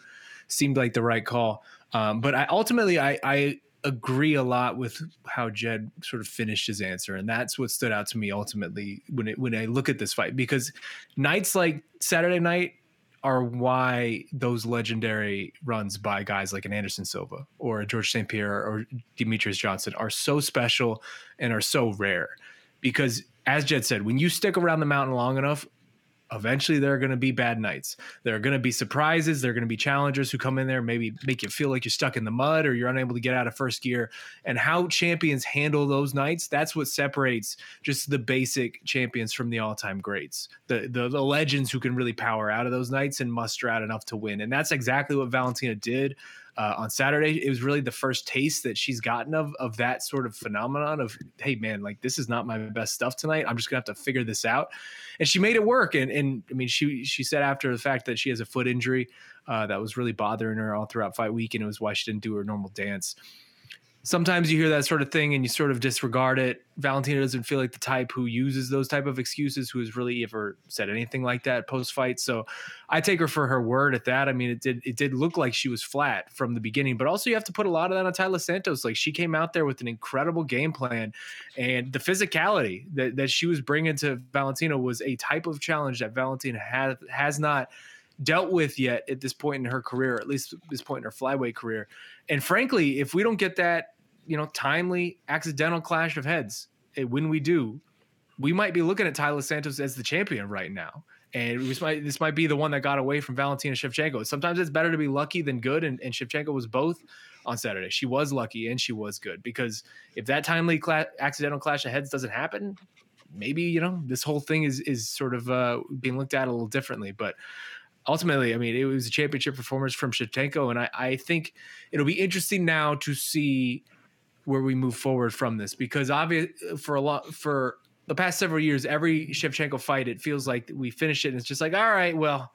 seemed like the right call. Um, but I ultimately I, I agree a lot with how Jed sort of finished his answer, and that's what stood out to me ultimately when it when I look at this fight because nights like Saturday night are why those legendary runs by guys like an Anderson Silva or Georges St. Pierre or Demetrious Johnson are so special and are so rare because as Jed said, when you stick around the mountain long enough, eventually there are going to be bad nights. There are going to be surprises. There are going to be challengers who come in there, maybe make you feel like you're stuck in the mud or you're unable to get out of first gear. And how champions handle those nights, that's what separates just the basic champions from the all time greats, the, the, the legends who can really power out of those nights and muster out enough to win. And that's exactly what Valentina did uh, on Saturday. It was really the first taste that she's gotten of of that sort of phenomenon of, hey man, like this is not my best stuff tonight. I'm just gonna have to figure this out. And she made it work. And and I mean, she she said after the fact that she has a foot injury uh, that was really bothering her all throughout fight week, and it was why she didn't do her normal dance sometimes you hear that sort of thing and you sort of disregard it. Valentina doesn't feel like the type who uses those type of excuses, who has really ever said anything like that post fight. So I take her for her word at that. I mean, it did it did look like she was flat from the beginning, but also you have to put a lot of that on Taila Santos. Like she came out there with an incredible game plan, and the physicality that, that she was bringing to Valentina was a type of challenge that Valentina has has not dealt with yet at this point in her career, at least this point in her flyweight career. And frankly, if we don't get that, you know, timely accidental clash of heads, eh, when we do, we might be looking at Taila Santos as the champion right now. And this might this might be the one that got away from Valentina Shevchenko. Sometimes it's better to be lucky than good, and, and Shevchenko was both on Saturday. She was lucky and she was good because if that timely cla- accidental clash of heads doesn't happen, maybe you know this whole thing is is sort of uh, being looked at a little differently. But ultimately, I mean, it was a championship performance from Shevchenko, and I, I think it'll be interesting now to see where we move forward from this because obvious for a lot for the past several years, every Shevchenko fight, it feels like we finish it and it's just like, all right, well,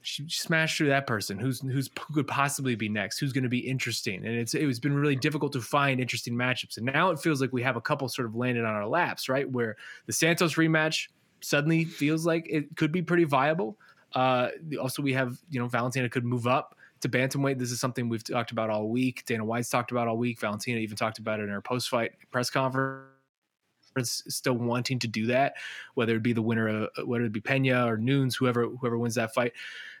she smashed through that person. Who's who's who could possibly be next? Who's going to be interesting? And it's it's been really difficult to find interesting matchups. And now it feels like we have a couple sort of landed on our laps, right? Where the Santos rematch suddenly feels like it could be pretty viable. Uh, also, we have you know Valentina could move up to bantamweight. This is something we've talked about all week. Dana White's talked about all week. Valentina even talked about it in her post-fight press conference. Still wanting to do that, whether it be the winner of whether it be Pena or Nunes, whoever whoever wins that fight.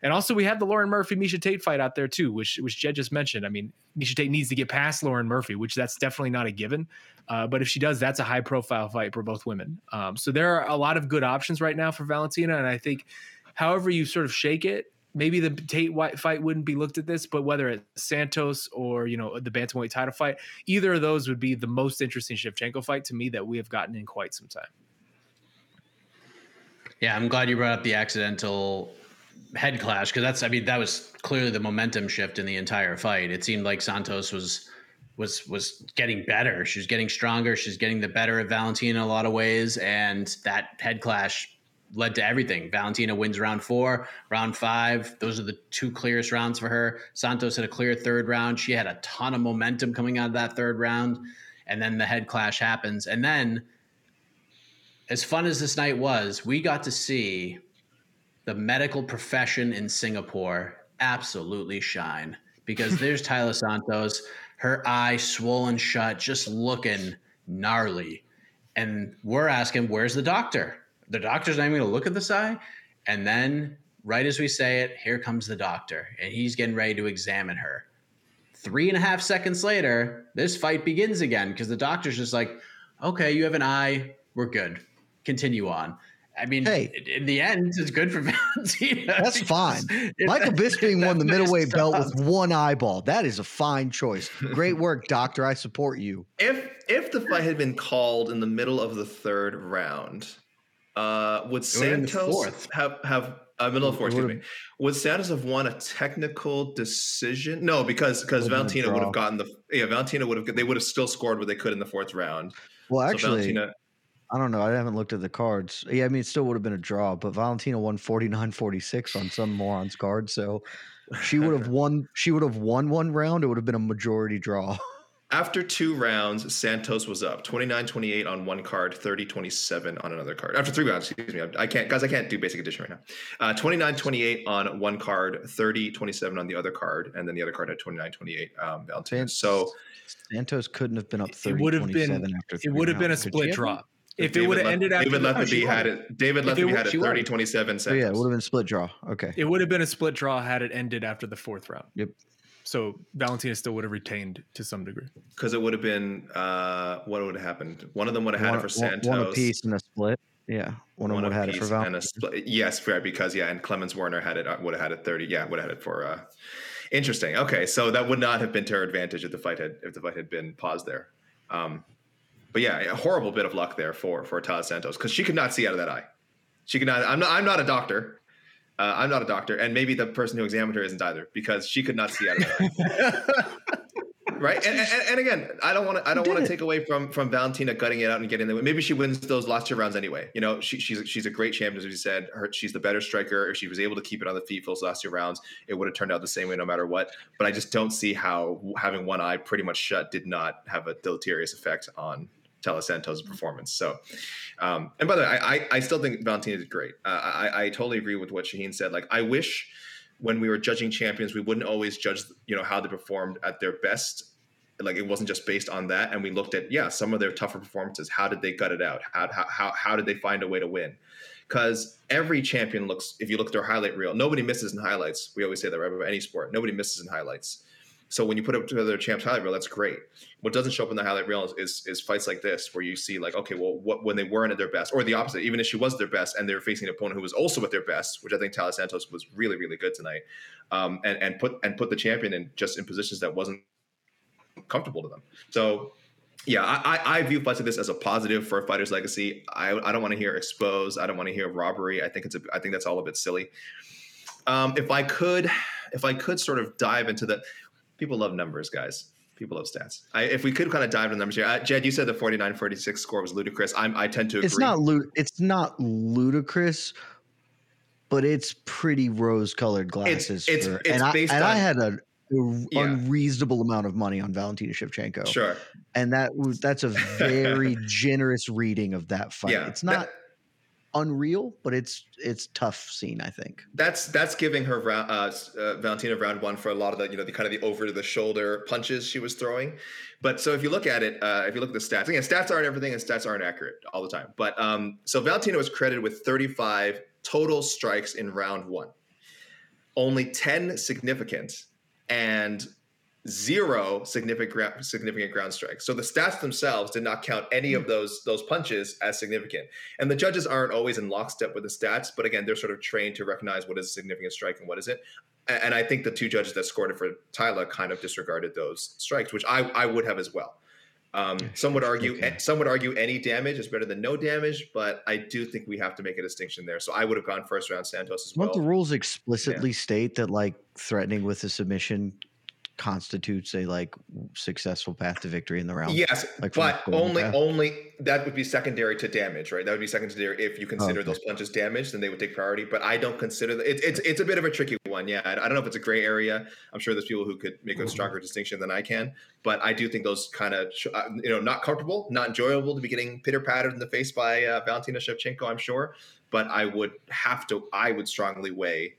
And also we have the Lauren Murphy Miesha Tate fight out there too, which which Jed just mentioned. I mean, Miesha Tate needs to get past Lauren Murphy, which that's definitely not a given. Uh, but if she does, that's a high profile fight for both women. Um, so there are a lot of good options right now for Valentina, and I think however you sort of shake it, maybe the Tate White fight wouldn't be looked at this, but whether it's Santos or you know the bantamweight title fight, either of those would be the most interesting Shevchenko fight to me that we have gotten in quite some time.
Yeah, I'm glad you brought up the accidental head clash because that's I mean that was clearly the momentum shift in the entire fight. It seemed like Santos was was was getting better. She was getting stronger. She's getting the better of Valentina in a lot of ways, and that head clash led to everything. Valentina wins round four, round five. Those are the two clearest rounds for her. Santos had a clear third round. She had a ton of momentum coming out of that third round. And then the head clash happens. And then, as fun as this night was, we got to see the medical profession in Singapore absolutely shine because there's Taila Santos, her eye swollen shut, just looking gnarly. And we're asking, where's the doctor? The doctor's not even going to look at the eye. And then, right as we say it, here comes the doctor, and he's getting ready to examine her. Three and a half seconds later, this fight begins again because the doctor's just like, okay, you have an eye. We're good. Continue on. I mean, hey, in the end, it's good for Valentina.
That's fine. Michael Bisping won the middleweight belt with one eyeball. That is a fine choice. Great work, doctor. I support you.
If if the fight had been called in the middle of the third round, uh, would Santos have have uh, middle of fourth? Excuse me. Would Santos have won a technical decision? No, because because Valentina would have gotten the yeah Valentina would have they would have still scored what they could in the fourth round.
Well, actually, so I don't know. I haven't looked at the cards. Yeah, I mean, it still would have been a draw, but Valentina won 49-46 on some moron's card, so she would have won. She would have won one round. It would have been a majority draw.
After two rounds, Santos was up 29 28 on one card, 30 27 on another card. After three rounds, excuse me. I can't, guys, I can't do basic addition right now. Uh, 29 28 on one card, 30 27 on the other card, and then the other card had 29 28 um, So
Santos couldn't have been up 30 it would have been,
after it would have been a split draw. If David it would have ended after
David Lethaby had it, David Lethaby had it 30 27 seconds.
Oh, yeah, it would have been split draw. Okay.
It would have been a split draw had it ended after the fourth round.
Yep.
So Valentina still would have retained to some degree
because it would have been uh, what would have happened. One of them would have had one, it for Santos. One
a piece in a split. Yeah, one, of them had it for
apiece
Val.
and a split. Yes, right, because yeah, and Clemens Werner had it. Would have had it thirty. Yeah, would have had it for. uh Interesting. Okay, so that would not have been to her advantage if the fight had if the fight had been paused there. Um, but yeah, a horrible bit of luck there for for Taila Santos because she could not see out of that eye. She could not. I'm not. I'm not a doctor. Uh, I'm not a doctor, and maybe the person who examined her isn't either because she could not see out of eye. right, and, and, and again, I don't want to. I don't want to take away from from Valentina gutting it out and getting the. Maybe she wins those last two rounds anyway. You know, she, she's she's a great champion, as we said. Her, she's the better striker. If she was able to keep it on the feet for those last two rounds, it would have turned out the same way no matter what. But I just don't see how having one eye pretty much shut did not have a deleterious effect on Taila Santos' performance. So, um, and by the way, I, I, I still think Valentina did great. Uh, I, I totally agree with what Shaheen said. Like, I wish when we were judging champions, we wouldn't always judge, you know, how they performed at their best. Like, it wasn't just based on that. And we looked at, yeah, some of their tougher performances. How did they gut it out? How, how, how, how did they find a way to win? Because every champion looks, if you look at their highlight reel, nobody misses in highlights. We always say that, right? About any sport, nobody misses in highlights. So when you put it together a champ's highlight reel, that's great. What doesn't show up in the highlight reel is, is, is fights like this, where you see like, okay, well, what when they weren't at their best, or the opposite, even if she was their best and they were facing an opponent who was also at their best, which I think Talis Santos was really, really good tonight, um, and and put and put the champion in just in positions that wasn't comfortable to them. So yeah, I, I view fights like this as a positive for a fighter's legacy. I, I don't want to hear exposed. I don't want to hear robbery. I think it's a, I think that's all a bit silly. Um, if I could, if I could sort of dive into the, people love numbers, guys. People love stats. I, if we could kind of dive into numbers here, uh, Jed, you said the 49-46 score was ludicrous. I'm, I tend to agree.
It's not lu- It's not ludicrous, but it's pretty rose-colored glasses.
it's-
for,
it's
and I, and I had a, a
Yeah.
unreasonable amount of money on Valentina Shevchenko.
Sure.
and that that's a very generous reading of that fight.
Yeah,
it's not
that-
unreal, but it's it's tough scene. I think.
That's that's giving her uh, uh, Valentina round one for a lot of the you know the kind of the over the shoulder punches she was throwing. But so if you look at it, uh, if you look at the stats, again, stats aren't everything, and stats aren't accurate all the time. But um, so Valentina was credited with 35 total strikes in round one, only 10 significant, and zero significant significant ground strikes. So the stats themselves did not count any of those those punches as significant. And the judges aren't always in lockstep with the stats, but again, they're sort of trained to recognize what is a significant strike and what isn't. And I think the two judges that scored it for Taila kind of disregarded those strikes, which I, I would have as well. Um, some would argue
Okay.
some would argue any damage is better than no damage, but I do think we have to make a distinction there. So I would have gone first round Santos as well.
Don't the rules explicitly state that like threatening with a submission constitutes a like successful path to victory in the round?
Yes,
Like
but only
path?
only that would be secondary to damage, right? That would be secondary if you consider
okay.
those punches damage, then they would take priority. But I don't consider that. It's it's it's a bit of a tricky one. Yeah, I I don't know if it's a gray area. I'm sure there's people who could make
Mm-hmm.
a stronger distinction than I can. But I do think those kind of uh, you know not comfortable, not enjoyable to be getting pitter pattered in the face by uh, Valentina Shevchenko. I'm sure, but I would have to. I would strongly weigh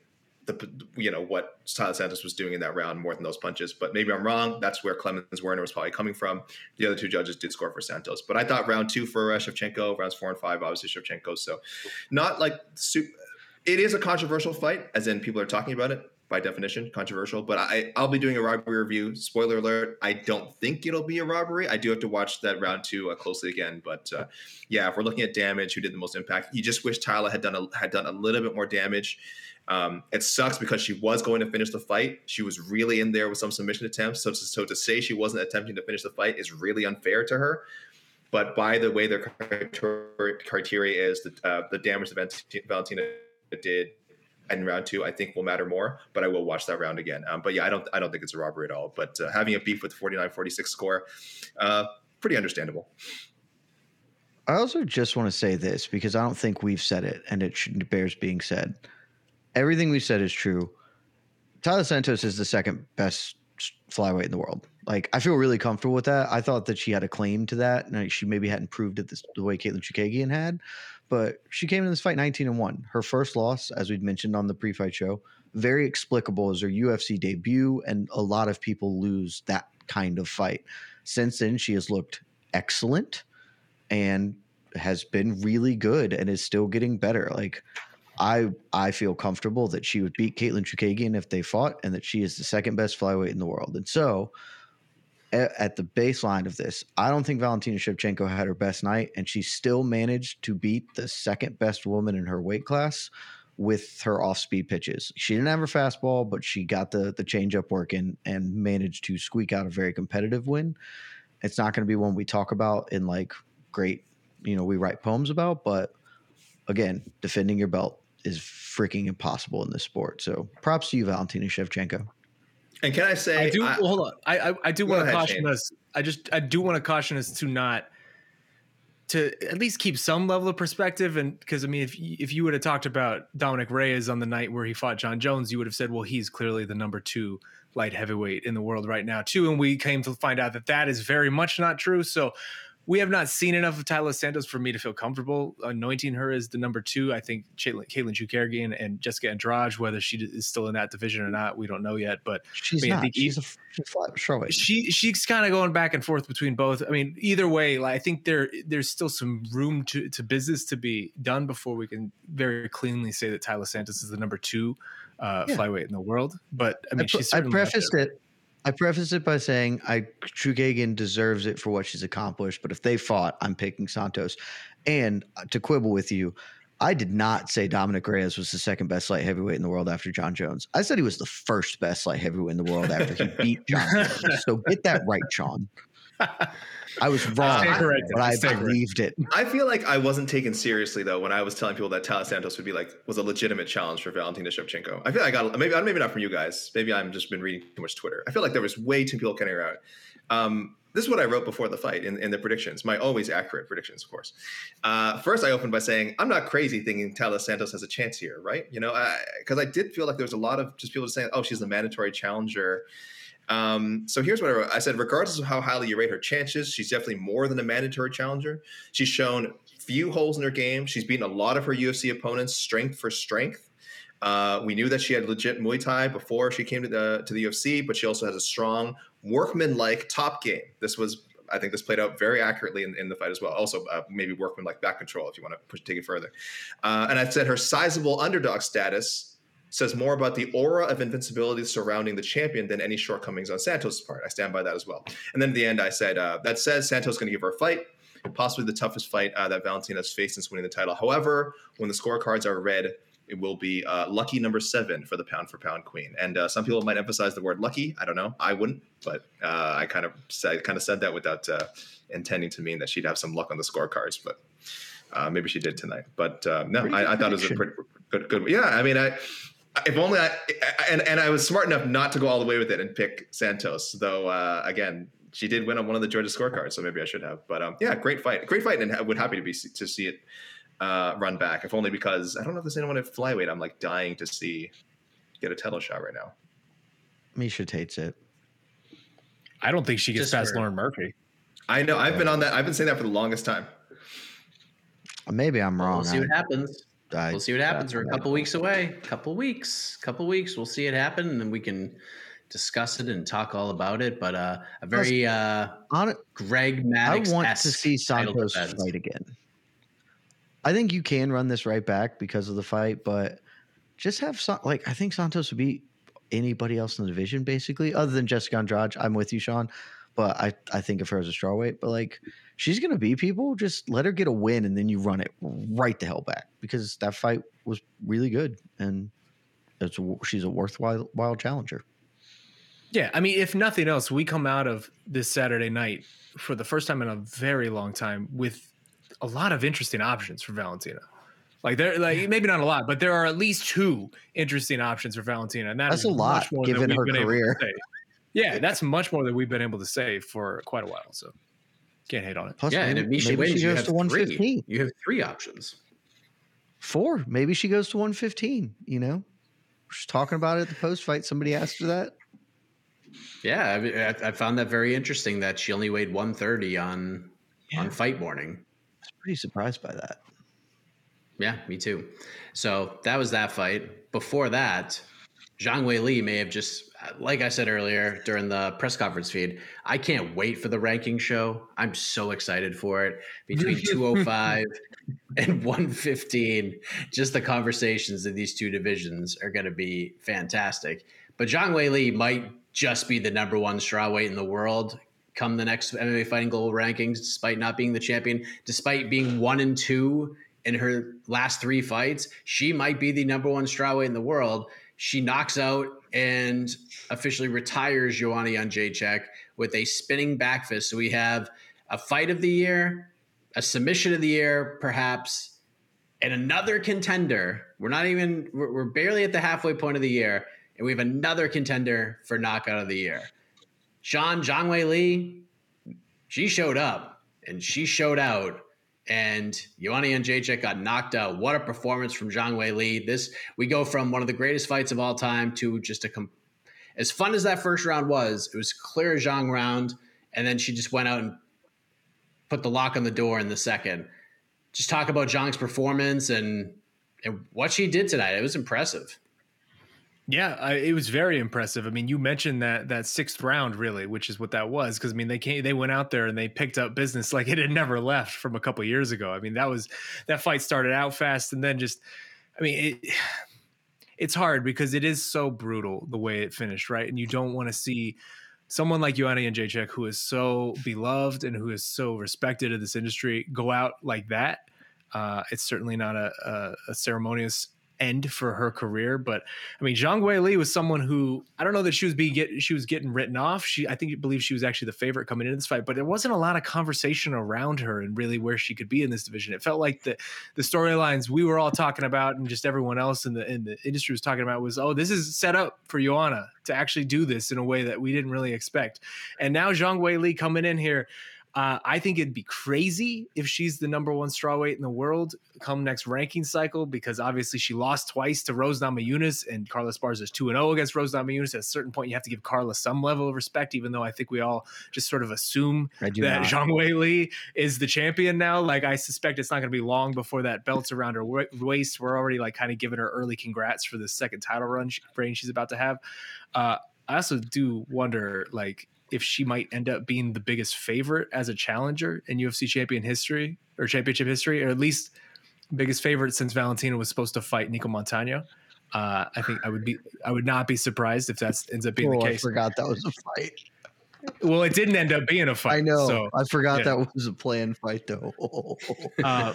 the you know what Taila Santos was doing in that round more than those punches. But maybe I'm wrong. That's where Clemens Werner was probably coming from. The other two judges did score for Santos, but I thought round two for Shevchenko, rounds four and five, obviously Shevchenko. So not like super, it is a controversial fight, as in people are talking about it by definition, controversial. But I I'll be doing a robbery review. Spoiler alert: I don't think it'll be a robbery. I do have to watch that round two uh, closely again. But uh, yeah, if we're looking at damage, who did the most impact? You just wish Taila had done a, had done a little bit more damage. Um, it sucks because she was going to finish the fight. She was really in there with some submission attempts. So, so to say she wasn't attempting to finish the fight is really unfair to her. But by the way, their criteria- is that uh, the damage that Valentina did in round two, I think will matter more. But I will watch that round again. Um, but yeah, I don't I don't think it's a robbery at all. But uh, having a beef with 49-46 score, uh, pretty understandable.
I also just want to say this because I don't think we've said it, and it bears being said. Everything we said is true. Taila Santos is the second best flyweight in the world. Like I feel really comfortable with that. I thought that she had a claim to that, and she maybe hadn't proved it this, the way Katlyn Chookagian had, but she came in this fight 19 and one. Her first loss, as we'd mentioned on the pre-fight show, very explicable as her UFC debut, and a lot of people lose that kind of fight. Since then, she has looked excellent and has been really good and is still getting better. Like I I feel comfortable that she would beat Katlyn Chookagian if they fought, and that she is the second best flyweight in the world. And so a- at the baseline of this, I don't think Valentina Shevchenko had her best night, and she still managed to beat the second best woman in her weight class with her off speed pitches. She didn't have her fastball, but she got the the changeup working and managed to squeak out a very competitive win. It's not going to be one we talk about in like great, you know, we write poems about, but again, defending your belt is freaking impossible in this sport. So props to you, Valentina Shevchenko.
And can I say,
I do.
I-
well, hold on. I I, I do want to caution
Shane.
us. I just I do want to caution us to not to at least keep some level of perspective. And because I mean, if if you would have talked about Dominick Reyes on the night where he fought Jon Jones, you would have said, well, he's clearly the number two light heavyweight in the world right now too. And we came to find out that that is very much not true. So. We have not seen enough of Taila Santos for me to feel comfortable anointing her as the number two. I think Katlyn, Katlyn Chookagian and Jessica Andrade, whether she is still in that division or not, we don't know yet. But
She's
I mean, I
not.
think
she's a she's flat
she she's kind of going back and forth between both. I mean, either way, like I think there there's still some room to to business to be done before we can very cleanly say that Taila Santos is the number two uh,
Yeah.
flyweight in the world. But I
I,
mean, she's
I prefaced it. I preface it by saying I Trugagan deserves it for what she's accomplished, but if they fought, I'm picking Santos. And uh, to quibble with you, I did not say Dominick Reyes was the second best light heavyweight in the world after Jon Jones. I said he was the first best light heavyweight in the world after he beat Jon Jones. So get that right, Sean. I was wrong,
Stay corrected.
but I believed it.
I feel like I wasn't taken seriously though when I was telling people that Taila Santos would be like was a legitimate challenge for Valentina Shevchenko. I feel like I got maybe maybe not from you guys. Maybe I'm just been reading too much Twitter. I feel like there was way too many people carrying around. Um, this is what I wrote before the fight in, in the predictions, my always accurate predictions, of course. Uh, first, I opened by saying I'm not crazy thinking Taila Santos has a chance here, right? You know, because I, did feel like there was a lot of just people saying, "Oh, she's the mandatory challenger." Um, so here's what I wrote. I said, regardless of how highly you rate her chances, she's definitely more than a mandatory challenger. She's shown few holes in her game. She's beaten a lot of her UFC opponents, strength for strength. Uh, we knew that she had legit Muay Thai before she came to the to the UFC, but she also has a strong workman-like top game. This was, I think, this played out very accurately in, in the fight as well. Also, uh, maybe workman-like back control if you want to push, take it further. Uh, and I said her sizable underdog status says more about the aura of invincibility surrounding the champion than any shortcomings on Santos' part. I stand by that as well. And then at the end, I said uh, that says Santos is going to give her a fight, possibly the toughest fight uh, that has faced since winning the title. However, when the scorecards are read, it will be uh, lucky number seven for the pound for pound queen. And uh, some people might emphasize the word lucky. I don't know. I wouldn't, but uh, I kind of said, kind of said that without uh, intending to mean that she'd have some luck on the scorecards. But uh, maybe she did tonight. But uh, no, I, I thought it was a pretty good, good. Yeah, I mean, I if only I and and I was smart enough not to go all the way with it and pick Santos, though. Uh, again, she did win on one of the Georgia scorecards, so maybe I should have. But um, yeah, great fight, great fight, and I would happy to be to see it uh, run back, if only because I don't know if there's anyone at flyweight I'm like dying to see get a title shot right now.
Misha hates it.
I don't think she gets
Just
past
for-
Lauren Murphy.
I know I've been on that. I've been saying that for the longest time.
Maybe I'm wrong.
We'll see what
I-
happens.
I-
We'll see what happens. We're a couple weeks away. Couple weeks. Couple weeks. We'll see it happen, and then we can discuss it and talk all about it. But uh, a very uh,
on it.
Greg
I want to see Santos fight again. I think you can run this right back because of the fight, but just have some like I think Santos would beat anybody else in the division basically, other than Jessica Andrade. I'm with you, Sean, but I I think of her as a strawweight. But like she's gonna beat people. Just let her get a win, and then you run it right the hell back because that fight was really good, and it's she's a worthwhile wild challenger.
Yeah, I mean, if nothing else, we come out of this Saturday night for the first time in a very long time with a lot of interesting options for Valentina. Like there, like maybe not a lot, but there are at least two interesting options for Valentina, and that
That's a lot,
more
given her
been able to
career.
Say. Yeah, that's much more than we've been able to say for quite a while. So can't hate on it.
Plus,
Yeah, and
maybe,
if Miesha
maybe
wins,
she goes to 115.
three. You have three options.
Four. Maybe she goes to 115, you know? Just talking about it at the post fight. Somebody asked her that.
Yeah, I, mean, I, I found that very interesting that she only weighed 130 on on fight morning.
I was pretty surprised by that.
Yeah, me too. So that was that fight. Before that, Zhang Wei Li may have just, like I said earlier during the press conference feed, I can't wait for the ranking show. I'm so excited for it. Between 205 and 115, just the conversations in these two divisions are going to be fantastic. But Zhang Wei Li might just be the number one strawweight in the world come the next MMA Fighting Global rankings, despite not being the champion, despite being one and two in her last three fights. She might be the number one strawweight in the world. She knocks out and officially retires Joanna Jędrzejczyk with a spinning back fist. So we have a fight of the year, a submission of the year, perhaps, and another contender. We're not even, we're, we're barely at the halfway point of the year, and we have another contender for knockout of the year. Sean Zhang Wei Li, she showed up and she showed out. And Joanna Jędrzejczyk got knocked out. What a performance from Zhang Wei Li. This we go from one of the greatest fights of all time to just a com- as fun as that first round was. It was clear Zhang round, and then she just went out and put the lock on the door in the second. Just talk about Zhang's performance and and what she did tonight. It was impressive.
Yeah, I, it was very impressive. I mean, you mentioned that that sixth round, really, which is what that was, because I mean, they came, they went out there and they picked up business like it had never left from a couple years ago. I mean, that was that fight started out fast and then just, I mean, it, it's hard because it is so brutal the way it finished, right? And you don't want to see someone like Joanna Jędrzejczyk, who is so beloved and who is so respected in this industry, go out like that. Uh, it's certainly not a, a, a ceremonious end for her career. But I mean, Zhang Wei Li was someone who I don't know that she was being get she was getting written off. She I think believe she was actually the favorite coming into this fight, but there wasn't a lot of conversation around her and really where she could be in this division. It felt like the the storylines we were all talking about and just everyone else in the in the industry was talking about was oh this is set up for Joanna to actually do this in a way that we didn't really expect. And now Zhang Wei Li coming in here uh, I think it'd be crazy if she's the number one strawweight in the world come next ranking cycle because obviously she lost twice to Rose Namajunas and Carla Esparza is 2 0 against Rose Namajunas. At a certain point, you have to give Carla some level of respect, even though I think we all just sort of assume that not. Zhang Wei Li is the champion now. Like, I suspect it's not going to be long before that belt's around her waist. We're already like kind of giving her early congrats for the second title run reign she's about to have. Uh, I also do wonder, like, if she might end up being the biggest favorite as a challenger in UFC champion history or championship history, or at least biggest favorite since Valentina was supposed to fight Nicco Montaño. Uh, I think I would be I would not be surprised if that ends up being oh, the case.
I forgot that was a fight.
Well, it didn't end up being a fight.
I know.
So,
I forgot yeah. that was a planned fight, though.
uh,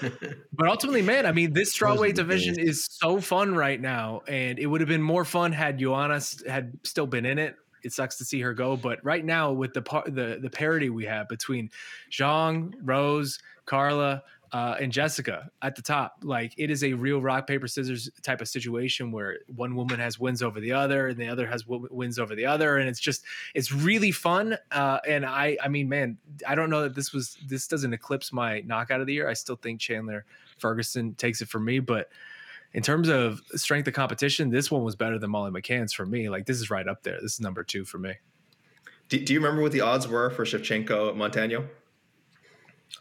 but ultimately, man, I mean, this strawweight division is so fun right now, and it would have been more fun had Joanna had still been in it it sucks to see her go. But right now, with the the the parity we have between Zhang, Rose, Carla, uh, and Jessica at the top, like it is a real rock paper scissors type of situation where one woman has wins over the other, and the other has w- wins over the other, and it's just it's really fun. Uh, and I I mean, man, I don't know that this was this doesn't eclipse my knockout of the year. I still think Chandler Ferguson takes it for me, but in terms of strength of competition, this one was better than Molly McCann's for me. Like this is right up there. This is number two for me.
Do, do you remember what the odds were for Shevchenko Montaño?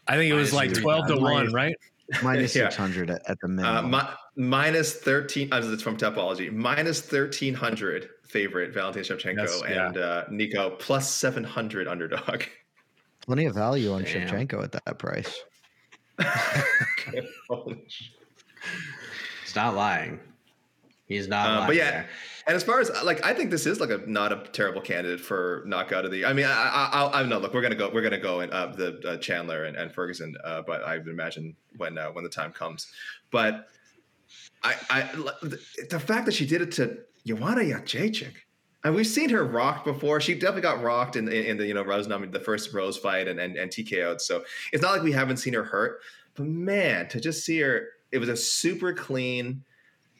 I think it was like twelve to one, right?
Minus six hundred at, the minimum.
Uh, mi- minus thirteen. Uh, it's from Tapology, Minus thirteen hundred favorite Valentin Shevchenko yes, yeah. and uh, Nicco plus seven hundred underdog.
Plenty of value on Damn. Shevchenko at that price.
He's not lying. He's not. Uh,
but yeah,
there.
and as far as like, I think this is like a not a terrible candidate for knockout of the. I mean, I I, I know. Look, we're gonna go. We're gonna go in uh, the uh, Chandler and, and Ferguson. Uh, but I would imagine when uh, when the time comes. But I I the fact that she did it to Joanna Jędrzejczyk. And we've seen her rocked before. She definitely got rocked in, in, in the you know Rose the first Rose fight and, and and TKO'd. So it's not like we haven't seen her hurt. But man, to just see her it was a super clean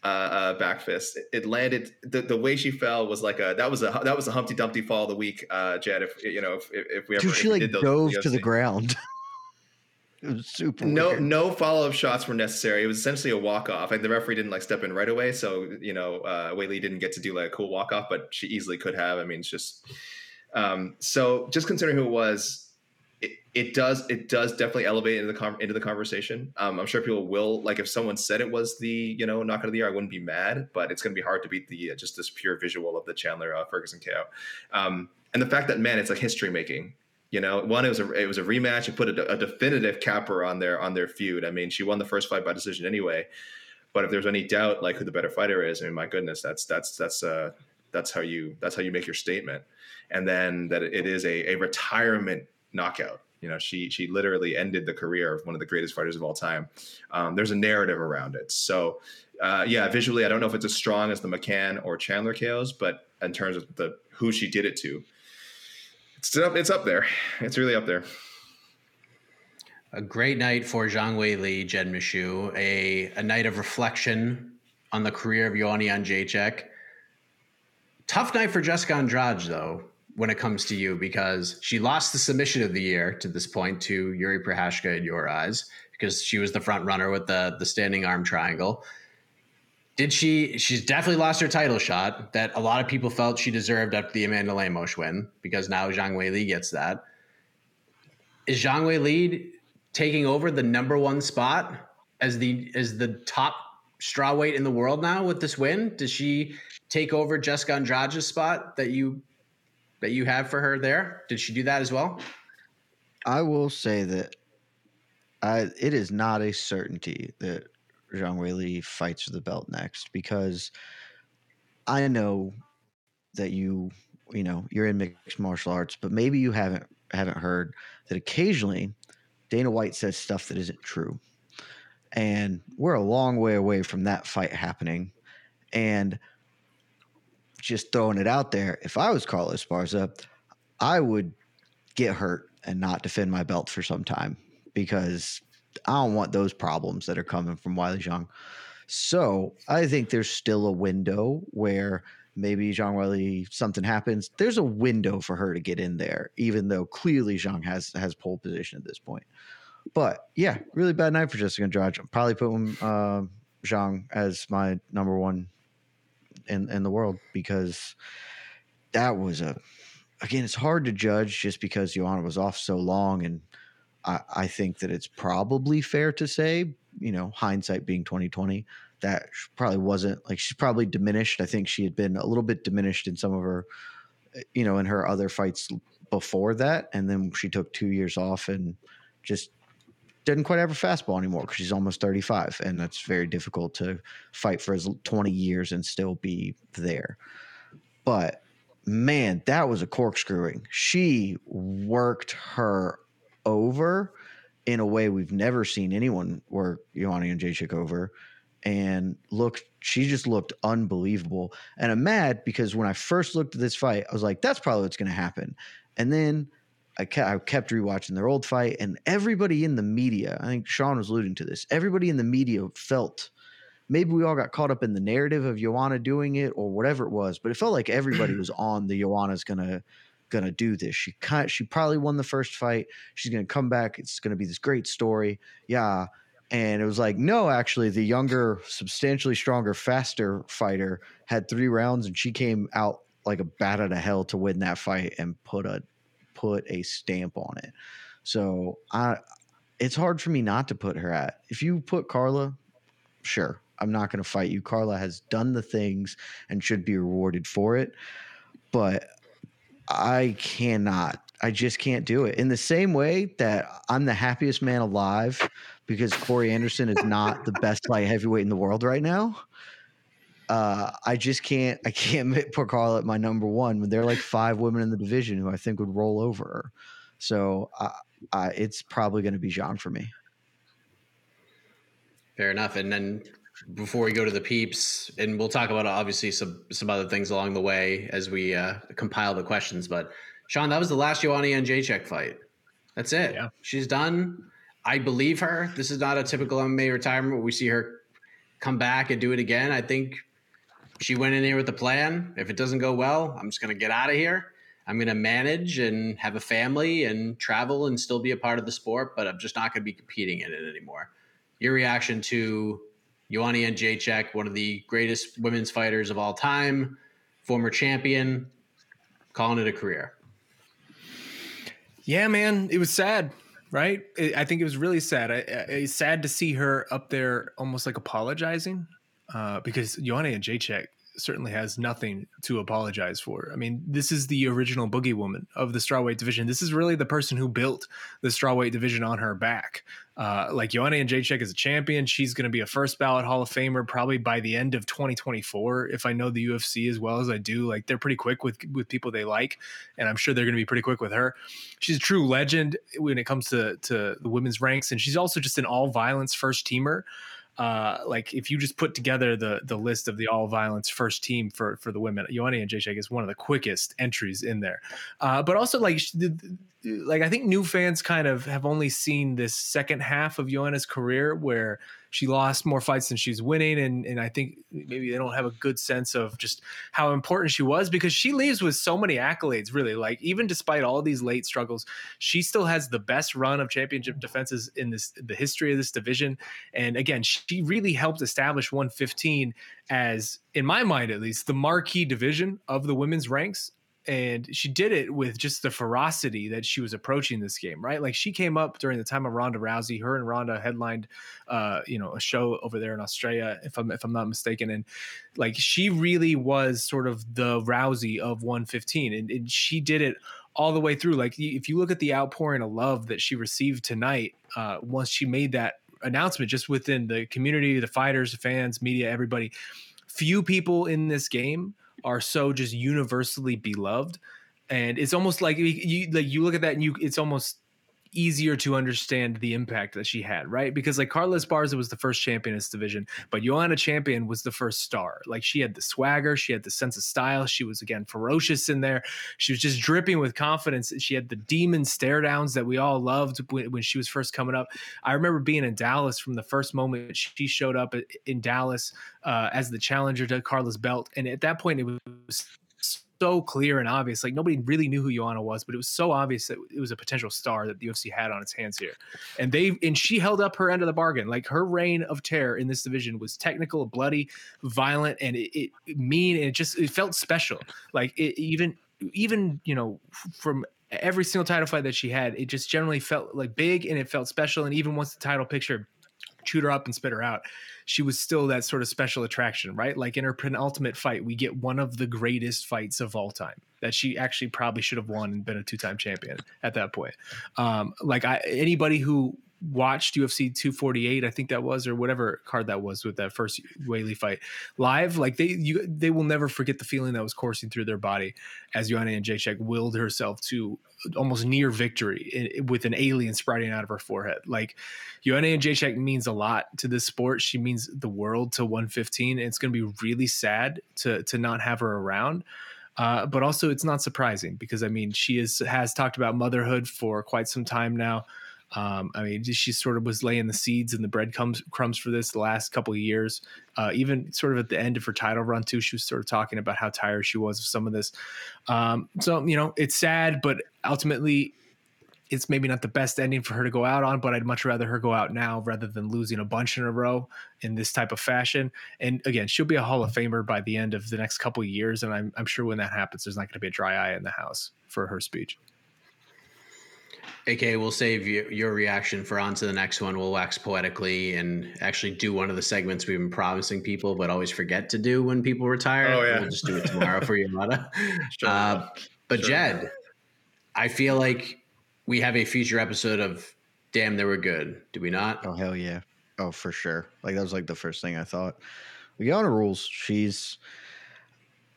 uh, uh, back fist. It landed the, the way she fell was like a that was a that was a Humpty Dumpty fall of the week, uh, Jed. If you know if, if we ever
Dude, she like dove to the ground. it was super.
No
weird.
no follow up shots were necessary. It was essentially a walk off. Like the referee didn't like step in right away, so you know uh, Weili didn't get to do like a cool walk off, but she easily could have. I mean, it's just um, so just considering who it was it, does it does definitely elevate into the com- into the conversation. Um, I'm sure people will like if someone said it was the you know knockout of the year, I wouldn't be mad, but it's going to be hard to beat the uh, just this pure visual of the Chandler uh, Ferguson KO, um, and the fact that man, it's like history making. You know, one it was a it was a rematch. It put a, a, definitive capper on their on their feud. I mean, she won the first fight by decision anyway. But if there's any doubt, like who the better fighter is, I mean, my goodness, that's that's that's uh That's how you that's how you make your statement. And then that it is a, a retirement knockout. You know, she she literally ended the career of one of the greatest fighters of all time. Um, there's a narrative around it. So, uh, yeah, visually, I don't know if it's as strong as the McCann or Chandler KOs, but in terms of the who she did it to, it's up. It's up there. It's really up there.
A great night for Zhang Wei Li, Jed Meshew. A a night of reflection on the career of Joanna Jędrzejczyk. Tough night for Jessica Andrade, though when it comes to you because she lost the submission of the year to this point to Yuri Prochazka in your eyes because she was the front runner with the the standing arm triangle. Did she? She's definitely lost her title shot that a lot of people felt she deserved after the Amanda Lemos win because now Zhang Weili gets that. Is Zhang Weili taking over the number one spot as the as the top straw weight in the world now with this win? Does she take over Jessica Andrade's spot that you that you have for her there? Did she do that as well?
I will say that I it is not a certainty that Zhang Weili fights for the belt next because I know that you you know you're in mixed martial arts, but maybe you haven't haven't heard that occasionally Dana White says stuff that isn't true. And we're a long way away from that fight happening. And just throwing it out there, if I was Carlos Esparza, I would get hurt and not defend my belt for some time because I don't want those problems that are coming from Weili Zhang. So I think there's still a window where maybe Zhang Weili something happens. There's a window for her to get in there, even though clearly Zhang has has pole position at this point. But yeah, really bad night for Jessica Andrade. I'm probably putting uh, Zhang as my number one in in the world because that was a again it's hard to judge just because Joanna was off so long and I, I think that it's probably fair to say you know hindsight being 2020 that probably wasn't like she's probably diminished. I think she had been a little bit diminished in some of her you know in her other fights before that and then she took two years off and just didn't quite have a fastball anymore because she's almost 35 and that's very difficult to fight for 20 years and still be there. But man that was a corkscrewing. She worked her over in a way we've never seen anyone work Joanna Jędrzejczyk over and looked she just looked unbelievable. And I'm mad because when I first looked at this fight I was like that's probably what's going to happen. And then I kept, I kept rewatching their old fight, and everybody in the media, I think Sean was alluding to this, everybody in the media felt maybe we all got caught up in the narrative of Joanna doing it or whatever it was, but it felt like everybody was on the Joanna's gonna gonna do this. She kind she probably won the first fight. She's gonna come back. It's gonna be this great story. Yeah. And it was like, no, actually, the younger, substantially stronger, faster fighter had three rounds and she came out like a bat out of hell to win that fight and put a put a stamp on it. So I it's hard for me not to put her at. If you put Carla, sure, I'm not going to fight you. Carla has done the things and should be rewarded for it. But I cannot. I just can't do it. In the same way that I'm the happiest man alive because Corey Anderson is not the best light heavyweight in the world right now uh, I just can't I can't put Carl at my number one when there are like five women in the division who I think would roll over her. So uh, uh, it's probably going to be Zhang for me.
Fair enough. And then before we go to the peeps, and we'll talk about obviously some some other things along the way as we uh, compile the questions. But Sean, that was the last Joanna Jędrzejczyk fight. That's it. Yeah. She's done. I believe her. This is not a typical MMA retirement where we see her come back and do it again. I think she went in here with a plan. If it doesn't go well, I'm just going to get out of here. I'm going to manage and have a family and travel and still be a part of the sport, but I'm just not going to be competing in it anymore. Your reaction to Joanna Jędrzejczyk, one of the greatest women's fighters of all time, former champion, calling it a career.
Yeah, man, it was sad, right? I think it was really sad. I, I, it's sad to see her up there almost like apologizing uh, because Joanna Jędrzejczyk certainly has nothing to apologize for. I mean, this is the original boogie woman of the strawweight division. This is really the person who built the strawweight division on her back. Uh, like Joanna Jędrzejczyk is a champion. She's going to be a first ballot Hall of Famer probably by the end of 2024. If I know the UFC as well as I do, like they're pretty quick with with people they like, and I'm sure they're going to be pretty quick with her. She's a true legend when it comes to to the women's ranks, and she's also just an all violence first teamer uh, like if you just put together the the list of the all violence first team for for the women, Joanna Jędrzejczyk is one of the quickest entries in there. Uh, but also like like I think new fans kind of have only seen this second half of Joanna's career where she lost more fights than she's winning and and I think maybe they don't have a good sense of just how important she was because she leaves with so many accolades really. Like even despite all these late struggles she still has the best run of championship defenses in this the history of this division. And again she really helped establish 115 as in my mind at least the marquee division of the women's ranks and she did it with just the ferocity that she was approaching this game, right? Like she came up during the time of Ronda Rousey. Her and Ronda headlined, uh, you know, a show over there in Australia, if I'm if I'm not mistaken, and like she really was sort of the Rousey of 115, and, and she did it all the way through. Like if you look at the outpouring of love that she received tonight, uh, once she made that announcement, just within the community, the fighters, the fans, media, everybody, few people in this game are so just universally beloved. And it's almost like you like you look at that and you it's almost easier to understand the impact that she had, right? Because like Carla Esparza was the first champion in this division, but Joanna Champion was the first star. Like she had the swagger, she had the sense of style. She was again ferocious in there. She was just dripping with confidence. She had the demon stare downs that we all loved when, she was first coming up. I remember being in Dallas from the first moment she showed up in Dallas uh, as the challenger to Carla's belt, and at that point it was so clear and obvious. Like nobody really knew who Joanna was, but it was so obvious that it was a potential star that the UFC had on its hands here. And they and she held up her end of the bargain. Like her reign of terror in this division was technical, bloody, violent, and it, it mean. And it just it felt special. Like it, even even you know from every single title fight that she had, it just generally felt like big and it felt special. And even once the title picture chewed her up and spit her out she was still that sort of special attraction, right? Like in her penultimate fight, we get one of the greatest fights of all time that she actually probably should have won and been a two-time champion at that point. Um, like I, anybody who watched UFC 248, I think that was, or whatever card that was with that first Weili fight live, like they you they will never forget the feeling that was coursing through their body as Joanna Jędrzejczyk willed herself to almost near victory in, with an alien sprouting out of her forehead. Like Joanna Jędrzejczyk means a lot to this sport. She means the world to 115. And it's going to be really sad to to not have her around. Uh, but also, it's not surprising because I mean, she is has talked about motherhood for quite some time now. Um, I mean, she sort of was laying the seeds and the breadcrumbs crumbs for this the last couple of years. Uh, even sort of at the end of her title run too, she was sort of talking about how tired she was of some of this. Um, so you know, it's sad, but ultimately, it's maybe not the best ending for her to go out on. But I'd much rather her go out now rather than losing a bunch in a row in this type of fashion. And again, she'll be a Hall of Famer by the end of the next couple of years, and I'm, I'm sure when that happens, there's not going to be a dry eye in the house for her speech.
AK, we'll save you, your reaction for on to the next one. We'll wax poetically and actually do one of the segments we've been promising people, but always forget to do when people retire.
Oh, yeah.
We'll just do it tomorrow for you, Mata. Uh, but sure Jed, I feel like we have a future episode of Damn, They Were Good. Do we not?
Oh, hell yeah. Oh, for sure. Like, that was like the first thing I thought. Liana rules. She's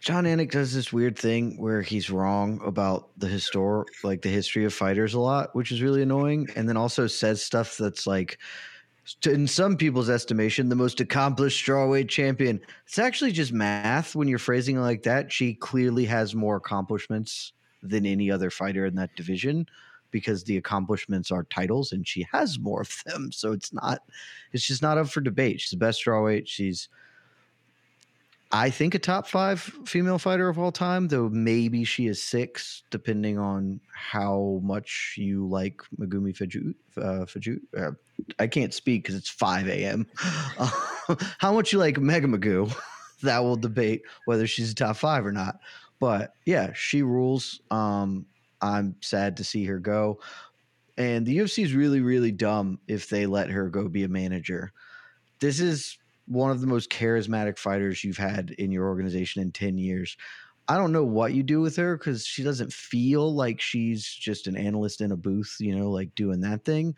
Jon Anik does this weird thing where he's wrong about the histor like the history of fighters a lot, which is really annoying, and then also says stuff that's like in some people's estimation, the most accomplished strawweight champion. It's actually just math when you're phrasing it like that. She clearly has more accomplishments than any other fighter in that division because the accomplishments are titles and she has more of them. So it's not, it's just not up for debate. She's the best strawweight. She's I think a top five female fighter of all time, though maybe she is six, depending on how much you like Megumi Fujut. Uh. Uh, I can't speak because it's 5 a.m. Uh, how much you like Mega Megu, that will debate whether she's a top five or not. But yeah, she rules. Um, I'm sad to see her go. And the UFC is really, really dumb if they let her go be a manager. This is one of the most charismatic fighters you've had in your organization in 10 years. I don't know what you do with her because she doesn't feel like she's just an analyst in a booth, you know, like doing that thing.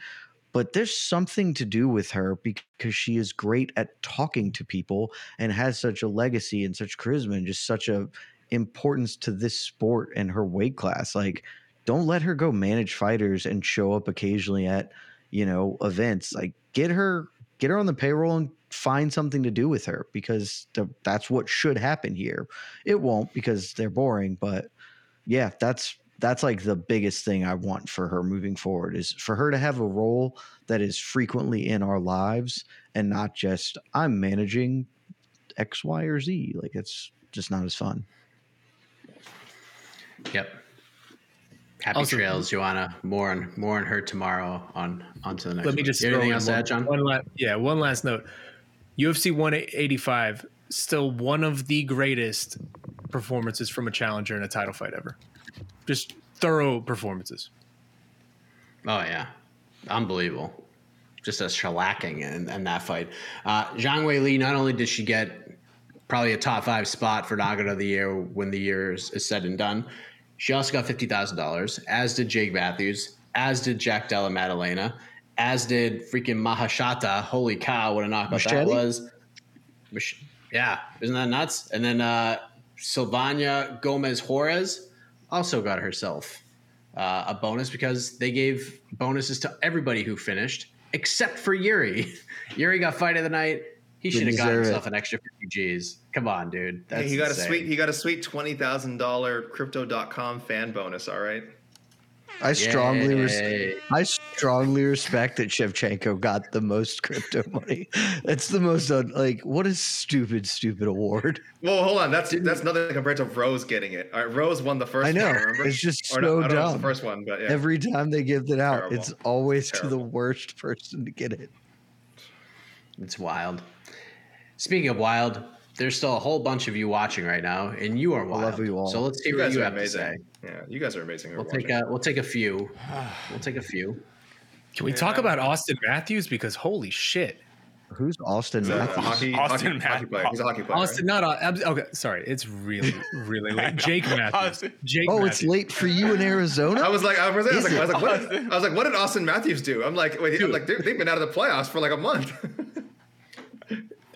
But there's something to do with her because she is great at talking to people and has such a legacy and such charisma and just such a importance to this sport and her weight class. Like, don't let her go manage fighters and show up occasionally at, you know, events. Like, get her get her on the payroll and find something to do with her because the, that's what should happen here. It won't because they're boring, but yeah, that's that's like the biggest thing I want for her moving forward is for her to have a role that is frequently in our lives and not just I'm managing X, Y, or Z. Like it's just not as fun.
Yep. Happy
Also-
trails, Joanna. More on more on her tomorrow. On on to the next.
Let me
one.
just
anything
in
else
one,
add, John?
one la- yeah, one last note. UFC 185 still one of the greatest performances from a challenger in a title fight ever. Just thorough performances.
Oh yeah, unbelievable. Just a shellacking in, in that fight. Uh, Zhang Weili. Not only did she get probably a top five spot for Knockout of the Year when the year is, is said and done, she also got fifty thousand dollars. As did Jake Matthews. As did Jack Della Maddalena. As did freaking Maheshate. Holy cow! What a knockout that was. Yeah, isn't that nuts? And then uh, Silvana Gomez Juarez also got herself uh, a bonus because they gave bonuses to everybody who finished except for Yuri. Yuri got fight of the night. He should have
gotten
himself
it.
an extra 50 Gs. Come on, dude. That's
Hey, he got
insane.
a sweet he got a sweet twenty thousand dollar crypto.com fan bonus, all right?
I strongly res- I strongly respect that Shevchenko got the most crypto money. That's the most un- like what a stupid, stupid award.
Well, hold on. That's that's nothing compared to Rose getting it. All right, Rose won the first
I know.
one, remember?
It's just
Or
so
no, I don't know
dumb.
the first one, but yeah.
Every time they give it out,
Terrible.
it's always to the worst person to get it.
It's wild. Speaking of wild, there's still a whole bunch of you watching right now, and you are wild.
love you all.
So let's see
you
what you
are
have to say.
Yeah, you guys are amazing.
We'll take
watching.
a we'll take a few. We'll take a few.
Can we talk about Auston Matthews? Because holy shit.
Who's
Auston
Matthews?
hockey,
Austin
hockey, hockey
Matt-
player. He's a hockey player.
Austin, not uh, okay. Sorry, it's really, really late. Jake Matthews. Jake.
Oh,
Matthews.
it's late for you in Arizona.
I was like, I was, I was like, I was like, what,
Austin?
I was like, what did Auston Matthews do? I'm like, wait, I'm like, they've been out of the playoffs for like a month.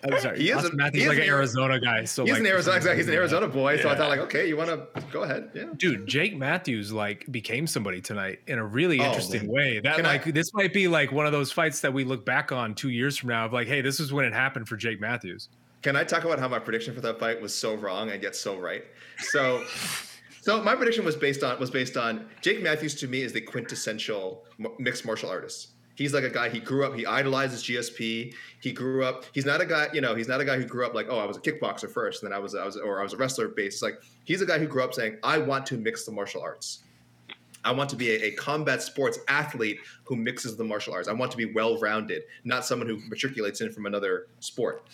I'm sorry.
he is a-
Matthews
he
is like an Arizona guy. So
he's
like,
an Arizona, exactly. He's an Arizona boy. So I thought, like, okay, you want to go ahead? Yeah.
dude jake matthews like became somebody tonight in a really
Oh,
interesting
man.
way that
Can I-
like this might be like one of those fights that we look back on two years from now of like hey this is when it happened for jake matthews
Can I talk about how my prediction for that fight was so wrong and yet so right? So, so my prediction was based on was based on Jake Matthews. To me, is the quintessential mixed martial artist. He's like a guy. He grew up. He idolizes GSP. He grew up. He's not a guy. You know, he's not a guy who grew up like, oh, I was a kickboxer first, and then I was, I was, or I was a wrestler based. It's like he's a guy who grew up saying, I want to mix the martial arts. I want to be a, a combat sports athlete who mixes the martial arts. I want to be well rounded, not someone who matriculates in from another sport.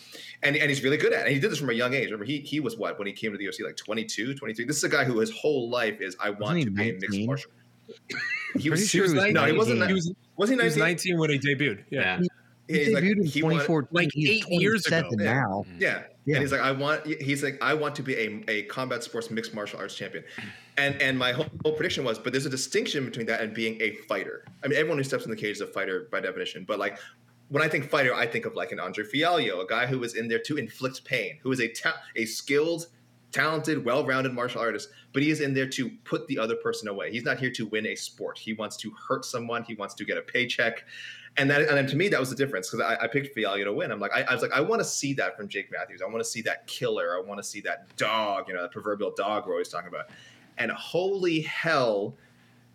And, and he's really good at it. And he did this from a young age. Remember, he, he was what when he came to the UFC, like 22, 23. This is a guy who his whole life is, I want to be a mixed martial. He was,
sure he was
no, he wasn't.
19.
he was,
was he
he was
19?
19 when he debuted yeah,
Yeah.
He
He's like-
debuted in
he
2014.
like eight years ago.
27
Yeah.
now.
Yeah.
Yeah.
And he's like, I want. He's like, I want to be a, a combat sports mixed martial arts champion, and and my whole, whole prediction was, but there's a distinction between that and being a fighter. I mean, everyone who steps in the cage is a fighter by definition, but like. When I think fighter, I think of like an Andre Fialho, a guy who was in there to inflict pain, who is a ta- a skilled, talented, well-rounded martial artist, but he is in there to put the other person away. He's not here to win a sport. He wants to hurt someone. He wants to get a paycheck, and that and to me that was the difference because I, I picked Fialho to win. I'm like I, I was like I want to see that from Jake Matthews. I want to see that killer. I want to see that dog. You know, that proverbial dog we're always talking about. And holy hell,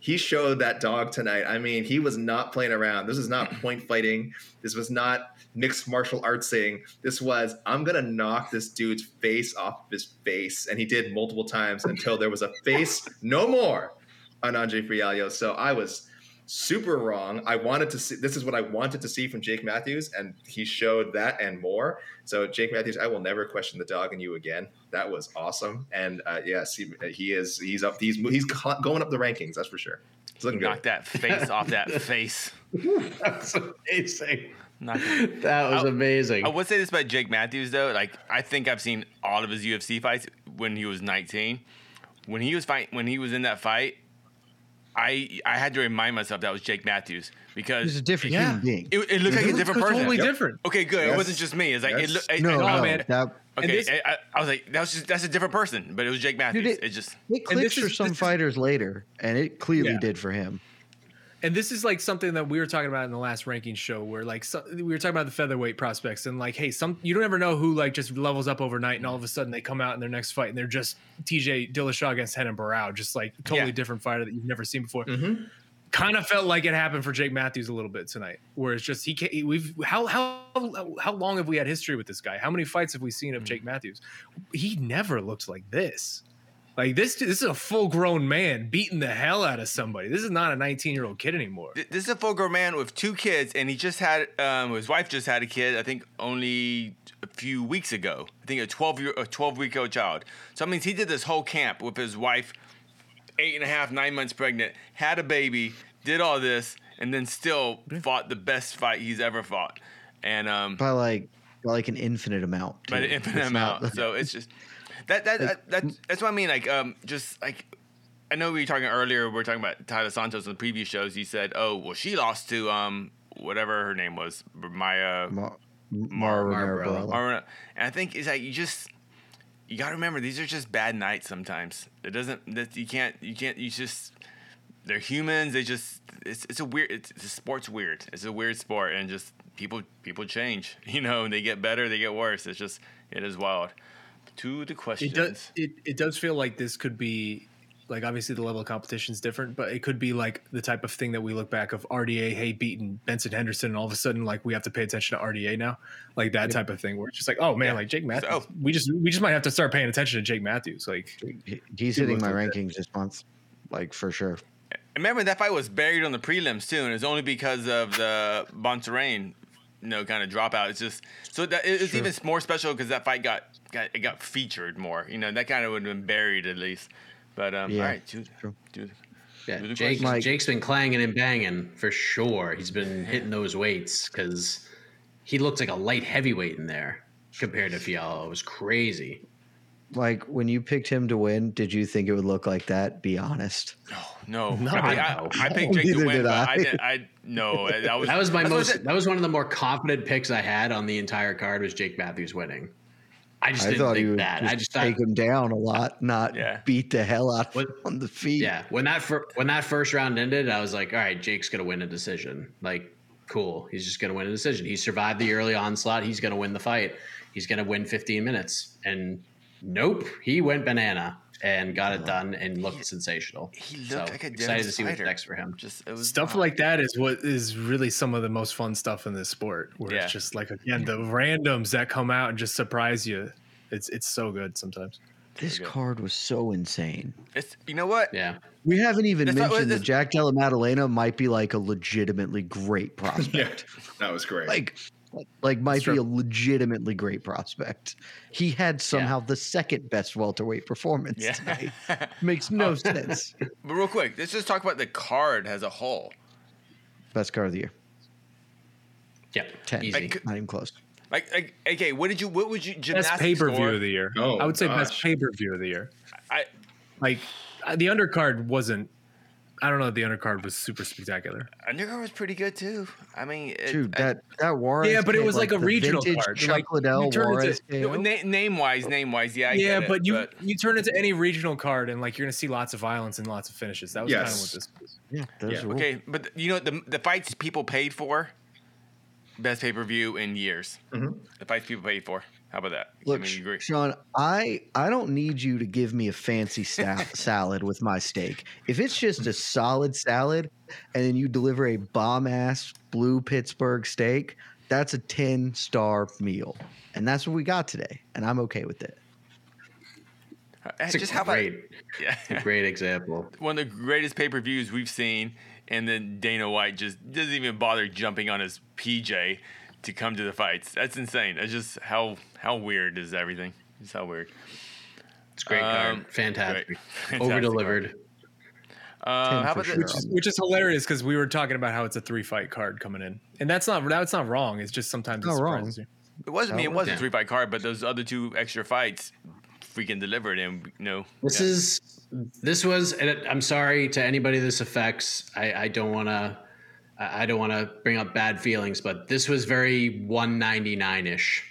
he showed that dog tonight. I mean, he was not playing around. This is not point fighting. This was not mixed martial artsing. This was I'm gonna knock this dude's face off of his face, and he did multiple times until there was a face no more on Andre Fialho. So I was super wrong. I wanted to see this is what I wanted to see from Jake Matthews, and he showed that and more. So Jake Matthews, I will never question the dog in you again. That was awesome, and uh, yes, he, he is he's up he's he's going up the rankings. That's for sure. It's looking
Knock
good.
that face off that face.
That's amazing. That was
I-
amazing.
I would say this about Jake Matthews though. Like I think I've seen all of his UFC fights when he was 19. When he was fight when he was in that fight, I I had to remind myself that was Jake Matthews because
He's a different
Yeah.
human being.
it, it looked like a different person.
totally
Yep.
different.
Okay, good. It wasn't just me. It's like it,
Yes.
look- it,
no,
I- oh,
no,
man.
that
And
Okay,
this-
I, I- I was like, that was just that's a different person, but it was Jake Matthews.
it-
it, just
it
And
clicks for
is-
some
this is-
fighters later, and it clearly
Yeah.
did for him.
And this is like something that we were talking about in the last ranking show, where like so, we were talking about the featherweight prospects, and like, hey, some you don't ever know who like just levels up overnight, and all of a sudden they come out in their next fight, and they're just TJ Dillashaw against Renan Barão, just like totally
Yeah.
different fighter that you've never seen before.
Mhm.
Kind of felt like it happened for Jake Matthews a little bit tonight, where it's just he can't. We've how how how long have we had history with this guy? How many fights have we seen of Jake Matthews? He never looked like this. Like this, this is a full grown man beating the hell out of somebody. This is not a 19 year old kid anymore.
This is a full grown man with two kids, and he just had um, his wife just had a kid. I think only a few weeks ago. I think a twelve year a twelve week old child. So that means he did this whole camp with his wife, eight and a half, nine months pregnant, had a baby, did all this, and then still fought the best fight he's ever fought. And um,
by like by like an infinite amount.
by the
too.
infinite
It's not-
amount. so it's just that that, that that that's what I mean. Like um, just like I know we were talking earlier. We were talking about Taila Santos in the previous shows. You said, "Oh, well, she lost to um whatever her name was, Maya
Mar- Mara Romero
Marlboro.
Barella.
Mara." And I think it's like you just you got to remember these are just bad nights sometimes. It doesn't that you can't you can't you just they're humans. They just it's it's a weird it's, the sport's weird. It's a weird sport and just people people change. You know, they get better, they get worse. It's just it is wild. To the questions.
It does. It, it does feel like this could be like obviously the level of competition is different, but it could be like the type of thing that we look back of RDA, hey, beating Benson Henderson, and all of a sudden like we have to pay attention to RDA now, like that type of thing where it's just like, oh man,
Yeah.
like Jake Matthews,
So-
we just we just might have to start paying attention to Jake Matthews, like
He's hitting my
like
rankings this month, like for sure.
Remember that fight was buried on the prelims too, and it's only because of the Bontorin, you know, kind of dropout. It's just so that it- it's
Sure.
even more special because that fight got got it got featured more. You know, that kind of would have been buried at least. But um,
Yeah,
all right, dude,
true.
dude.
Yeah, Jake,
questions.
Mike.
Jake's been clanging and banging for sure. He's been hitting those weights because he looked like a light heavyweight in there compared to Fialho. It was crazy.
Like when you picked him to win, did you think it would look like that? Be honest.
No,
No,
I, pick- I. I picked Jake to win,
did
but I,
I.
didn't. I no, that was
That was my
that's what I
most.
said.
That was one of the more confident picks I had on the entire card. Was Jake Matthews winning? I just
I
didn't
thought he
think
would
that.
just
I just thought,
take him down a lot, not
Yeah.
beat the hell out of
What-
him on the feet.
yeah. When that fir- when that first round ended, I was like, all right, Jake's gonna win a decision. Like, cool. He's just gonna win a decision. He survived the early onslaught. He's gonna win the fight. He's gonna win 15 minutes. And nope, he went banana and got it oh, done and looked sensational.
He looked
So,
like a
excited
Dennis
to see what's next for him.
Just it was
stuff
wild.
like that is what is really some of the most fun stuff in this sport, where
Yeah.
it's just like again the randoms that come out and just surprise you. It's it's so good sometimes.
This
good.
card was so insane.
It's you know what?
Yeah.
We haven't even
That's what-
mentioned that
that's-
Jack Della Maddalena might be like a legitimately great prospect.
That was great.
like like might be
true.
a legitimately great prospect. He had somehow the second best welterweight performance
Yeah.
tonight. Makes no sense.
But real quick, let's just talk about the card as a whole.
Best card of the year.
Yeah.
Ten.
Easy.
Like,
Not even close.
Like, like, okay, what did you? What would you?
Best
gymnastics
pay per view of the year.
Oh,
I would say best
gosh.
pay per view of the year.
I
Like uh, the undercard wasn't. I don't know. if The undercard was super spectacular.
Undercard was pretty good too. I mean, it,
Dude,
I-
that that Juarez.
Yeah, but it was like a regional card.
Chuck
Like, you
Liddell
turn into-
Juarez.
no, na- name wise, name wise, yeah, I
yeah,
get it,
but you you turn into any regional card and like you're gonna see lots of violence and lots of finishes. That was kind of what this was.
Yeah, those
Yeah,
rule.
okay, but you know the the fights people paid for, best pay per view in years. Mm-hmm. The fights people paid for. How about that?
Look,
I mean, you agree?
Sean, I I don't need you to give me a fancy sta- salad with my steak. If it's just a solid salad, and then you deliver a bomb ass blue Pittsburgh steak, that's a ten star meal, and that's what we got today, and I'm okay with it.
Uh,
It's a
just how about
great,
yeah,
great example.
one of the greatest pay per views we've seen, and then Dana White just doesn't even bother jumping on his PJ to come to the fights. That's insane. That's just how how weird is everything. It's how weird.
It's a great
Um,
card. Fantastic.
great. Fantastic
Over delivered.
Uh, how about
sure.
which is, which is hilarious because we were talking about how it's a three fight card coming in, and that's not that's not wrong. It's just sometimes it
Not wrong.
you.
It wasn't mean, it was a three fight card, but those other two extra fights freaking delivered, and you know.
This
yeah.
is this was. And I'm sorry to anybody this affects. I, I don't want to. I don't want to bring up bad feelings, but this was very 199 ish.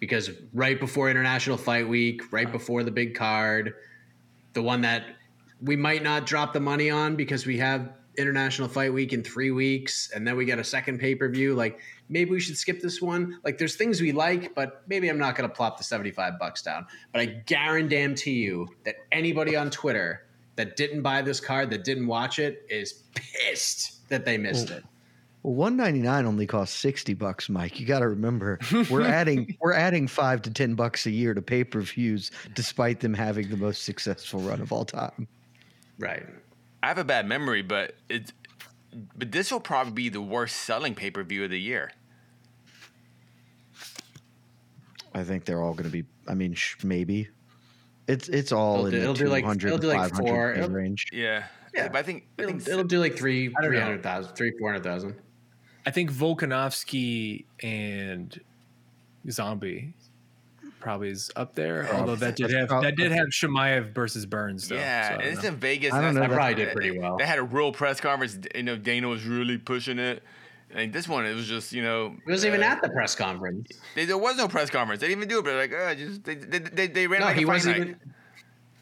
Because right before International Fight Week, right before the big card, the one that we might not drop the money on because we have International Fight Week in three weeks, and then we get a second pay per view. Like maybe we should skip this one. Like there's things we like, but maybe I'm not going to plop the 75 bucks down. But I guarantee you that anybody on Twitter that didn't buy this card, that didn't watch it, is pissed that they missed it.
Well, one ninety nine only costs sixty bucks, Mike. You got to remember we're adding we're adding five to ten bucks a year to pay per views, despite them having the most successful run of all time.
Right.
I have a bad memory, but it's. But this will probably be the worst selling pay per view of the year.
I think they're all going to be. I mean, sh- maybe it's it's all
It'll
in
do-
the
it'll do like-
hundred
it'll do like
500
four.
K range.
Yeah.
Yeah.
But I think I
It'll,
think
it'll do like three,
I don't know.
300,000, three, 400,000.
I think Volkanovski and Zombie probably is up there. Although that did have
prob-
that did have Chimaev versus Burns though.
Yeah,
so I
and
don't
it's
know.
in Vegas.
I don't know
that's-
That probably did pretty well.
They had a real press conference. You know, Dana was really pushing it. And this one, it was just you know.
It wasn't even
uh,
at the press conference.
They, there was no press conference. They didn't even do it. But like, oh, just they they, they, they ran
No,
like
he
a fight
wasn't
night.
even.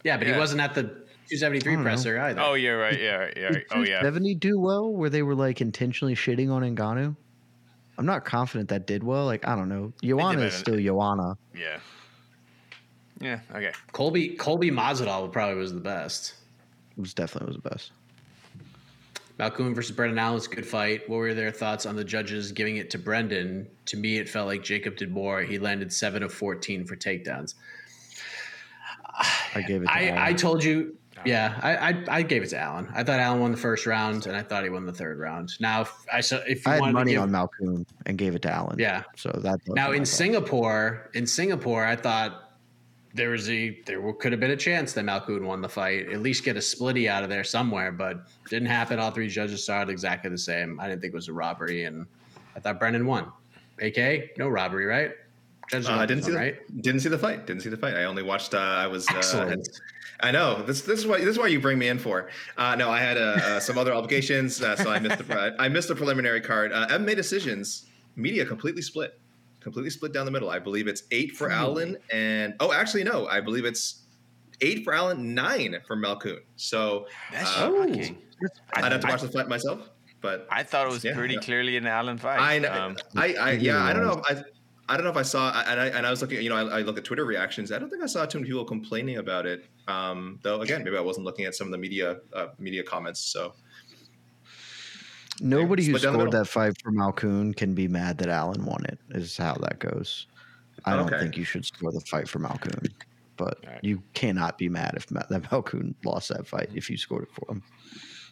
Yeah, but
Yeah.
he wasn't at the 273
don't know.
presser either.
Oh yeah, right. Yeah, right, yeah. right. Oh yeah.
Seventy do well where they were like intentionally shitting on Ngannou. I'm not confident that did well. Like I don't know. Joanna is still Joanna.
Yeah. Yeah. Okay.
Colby Colby Masvidal probably was the best.
It was definitely was the best.
Malkoun versus Brendan Allen was a good fight. What were their thoughts on the judges giving it to Brendan? To me, it felt like Jacob did more. He landed seven of 14 for takedowns.
I gave it. To
I,
Allen.
I told you, yeah, I, I I gave it to Allen. I thought Allen won the first round, and I thought he won the third round. Now, if I saw if you
I had money
give,
on Malkoun and gave it to Allen.
Yeah.
So that
Now in
Singapore.
Singapore, in Singapore, I thought there was a there could have been a chance that Malkoun won the fight, at least get a splitty out of there somewhere, but didn't happen. All three judges saw it exactly the same. I didn't think it was a robbery, and I thought Brendan won. AK, no robbery, right? Judges
Uh, I didn't see the,
right.
didn't see the fight. Didn't see the fight. I only watched. Uh, I was. Uh,
Excellent.
I know this. This is what this is why you bring me in for. Uh, no, I had uh, uh, some other obligations, uh, so I missed the I missed the preliminary card. Uh, MMA decisions. Media completely split, completely split down the middle. I believe it's eight for Allen, and oh, actually no, I believe it's eight for Allen, nine for Malkoun. So
That's
uh,
shocking.
I'd have to
I-
watch the fight myself, but
I thought it was
Yeah,
pretty
yeah.
clearly an Allen fight.
I know.
Um,
I, I yeah. I don't know. If I I don't know if I saw and I and I was looking. You know, I, I look at Twitter reactions. I don't think I saw too many people complaining about it. Um, though again, maybe I wasn't looking at some of the media uh, media comments. So
Nobody who
Split down the
scored that fight for Malkoun can be mad that Allen won it. Is how that goes. I don't
Okay.
think you should score the fight for Malkoun, but
Alright.
you cannot be mad if Ma- that Malkoun lost that fight if you scored it for him.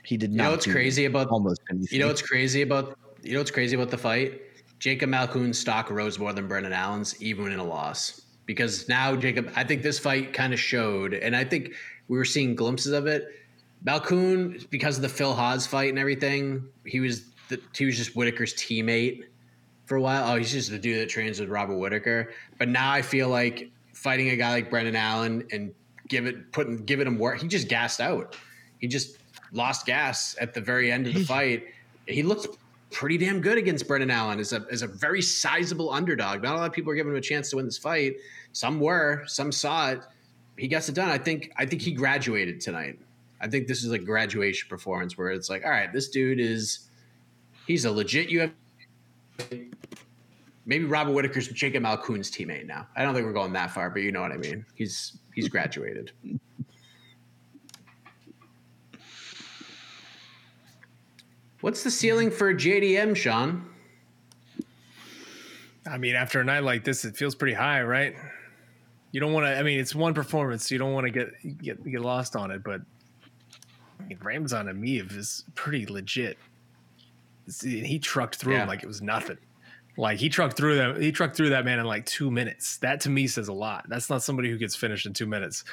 He did
You
not.
know what's crazy about
almost anything.
You know what's crazy about you know what's crazy about the fight? Jacob Malkoun's stock rose more than Brendan Allen's, even in a loss. Because now Jacob, I think this fight kind of showed, and I think we were seeing glimpses of it. Malkoun, because of the Phil Hawes fight and everything, he was the, he was just Whitaker's teammate for a while. Oh, he's just the dude that trains with Robert Whitaker. But now I feel like fighting a guy like Brendan Allen and give it putting giving him work, he just gassed out. He just lost gas at the very end of the fight. He looked pretty damn good against Brendan Allen as a as a very sizable underdog. Not a lot of people are giving him a chance to win this fight. Some were, some saw it. He gets it done. I think I think he graduated tonight. I think this is a graduation performance where it's like, all right, this dude is he's a legit UFC. Maybe Robert Whitaker's Jacob Malkoun's teammate now. I don't think we're going that far, but you know what I mean. He's he's graduated. What's the ceiling for JDM, Sean?
I mean, after a night like this, it feels pretty high, right? You don't want to. I mean, it's one performance. So you don't want to get get get lost on it. But I mean, Ramazan Emeev is pretty legit. See, He trucked through
Yeah.
him like it was nothing. Like he trucked through them. He trucked through that man in like two minutes. That to me says a lot. That's not somebody who gets finished in two minutes.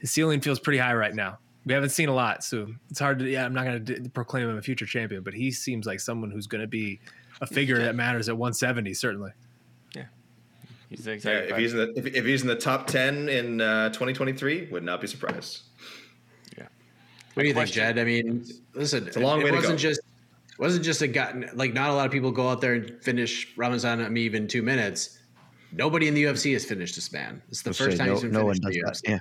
His ceiling feels pretty high right now. We haven't seen a lot, so it's hard to. Yeah, I'm not going to d- proclaim him a future champion, but he seems like someone who's going to be a figure that matters at 170. Certainly.
Yeah, He's
the
exact.
Yeah,
if
he's in the if, if he's in the top ten in uh, 2023, would not be surprised. Yeah.
What do you think, Jed? I mean, listen,
a long
it
way to
wasn't
go.
just wasn't just a guy like not a lot of people go out there and finish Ramazan Emeev in two minutes. Nobody in the UFC has finished this man. It's the
Let's
first
say
time
no,
he's been
no one does
in the
that.
UFC.
Yeah.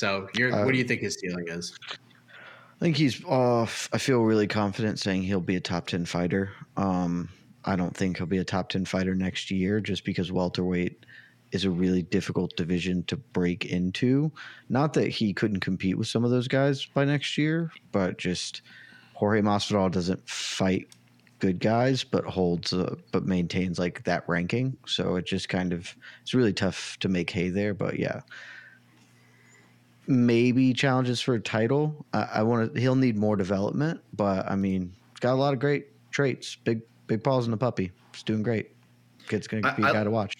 So, you're,
Uh,
what do you think his ceiling is?
I think he's off. I feel really confident saying he'll be a top 10 fighter. Um, I don't think he'll be a top 10 fighter next year just because welterweight is a really difficult division to break into. Not that he couldn't compete with some of those guys by next year, but just Jorge Masvidal doesn't fight good guys, but holds, uh, but maintains like that ranking. So it just kind of, it's really tough to make hay there. But yeah, maybe challenges for a title. I, I want to. He'll need more development, but I mean, he's got a lot of great traits. Big big paws in the puppy. He's doing great. Kid's gonna be a
I-
guy to watch.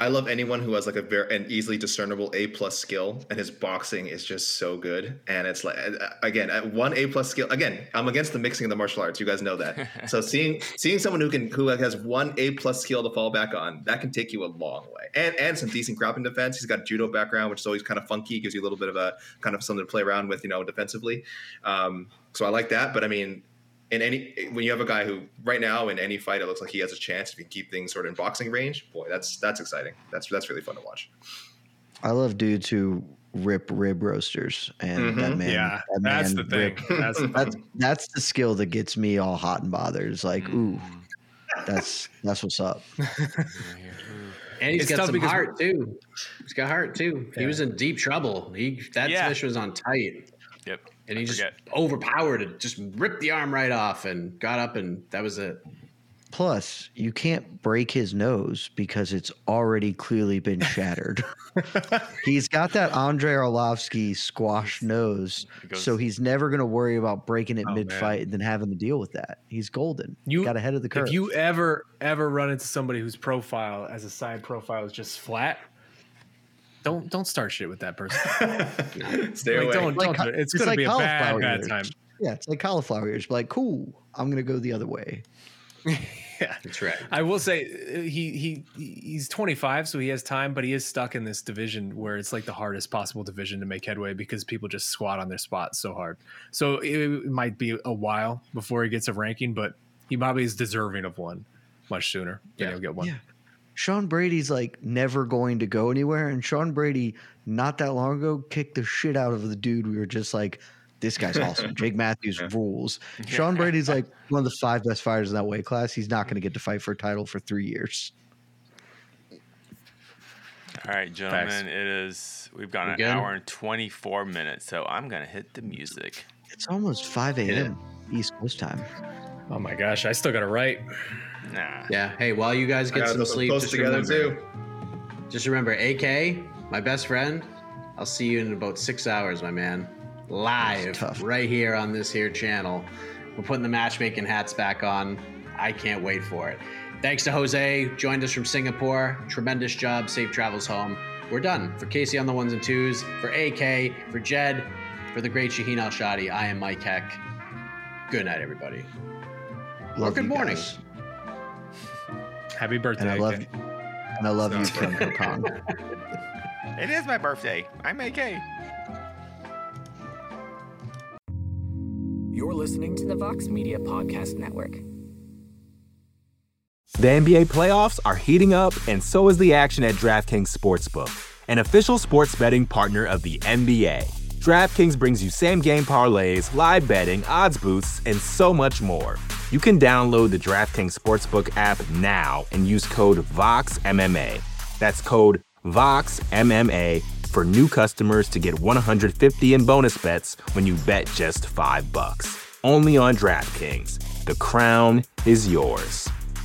I love anyone who has like a very an easily discernible A plus skill, and his boxing is just so good. And it's like uh, again, uh, one A plus skill. Again, I'm against the mixing of the martial arts. You guys know that. so seeing seeing someone who can who has one A plus skill to fall back on, that can take you a long way. And and some decent grappling defense. He's got a judo background, which is always kind of funky. Gives you a little bit of a kind of something to play around with, you know, defensively. Um, so I like that. But I mean, in any when you have a guy who right now in any fight it looks like he has a chance if he can keep things sort of in boxing range boy that's that's exciting that's that's really fun to watch
I love dudes who rip rib roasters, and that
Mhm.
man.
yeah,
that
that's
man
the thing.
rip-
That's the
that's that's the skill that gets me all hot and bothered. It's like, ooh, that's that's what's up.
And he's
It's
got
tough
some heart too. He's got heart too. He was in deep trouble. He that
Yeah.
finish was on tight,
Yep.
And he just overpowered it. Just ripped the arm right off and got up, and that was it.
Plus, you can't break his nose because it's already clearly been shattered. he's got that Andrei Arlovski squash nose,
It goes-
so he's never going to worry about breaking it
Oh,
mid fight and then having to deal with that. He's golden.
You-
got ahead of the curve.
If you ever ever run into somebody whose profile as a side profile is just flat, don't don't start shit with that person.
stay
like,
away
don't,
Like
don't do it. It's,
it's
gonna
like
be a bad
cauliflower
bad
ears.
time.
yeah, it's like cauliflower ears. Like, cool. I'm going to go the other way.
Yeah.
That's right.
I will say uh, he he he's 25, so he has time, but he is stuck in this division where it's like the hardest possible division to make headway because people just squat on their spot so hard. So it might be a while before he gets a ranking, but he probably is deserving of one much sooner. Yeah,
Yeah.
he'll get one.
Yeah. Sean Brady's like never going to go anywhere. And Sean Brady, not that long ago, kicked the shit out of the dude. We were just like, this guy's awesome. Jake Matthews rules. Sean Brady's like one of the five best fighters in that weight class. He's not going to get to fight for a title for three years.
All right, gentlemen. It is. We've got
We
an
good?
hour and 24 minutes, so I'm gonna hit the music.
It's almost 5 a.m. East Coast time.
Oh my gosh, I still got to write.
Nah.
Yeah. Hey, while you guys get some sleep, just
together
remember,
too
just remember, AK, my best friend. I'll see you in about six hours, my man. Live right here on this here channel. We're putting the matchmaking hats back on. I can't wait for it. Thanks to Jose, joined us from Singapore. Tremendous job. Safe travels home. We're done. For Casey on the ones and twos, for AK, for Jed, for the great Shaheen Al-Shatti, I am Mike Heck. Good night, everybody.
Love
good
you
morning.
guys.
Happy birthday.
And I love
AK.
and I love you,
It's
Kim
not
Kong.
It is my birthday. I'm AK.
You're listening to the Vox Media Podcast Network.
The NBA playoffs are heating up, and so is the action at DraftKings Sportsbook, an official sports betting partner of the NBA. DraftKings brings you same game parlays, live betting, odds boosts, and so much more. You can download the DraftKings Sportsbook app now and use code VOXMMA. That's code VOXMMA for new customers to get 150 in bonus bets when you bet just 5 bucks. Only on DraftKings. The crown is yours.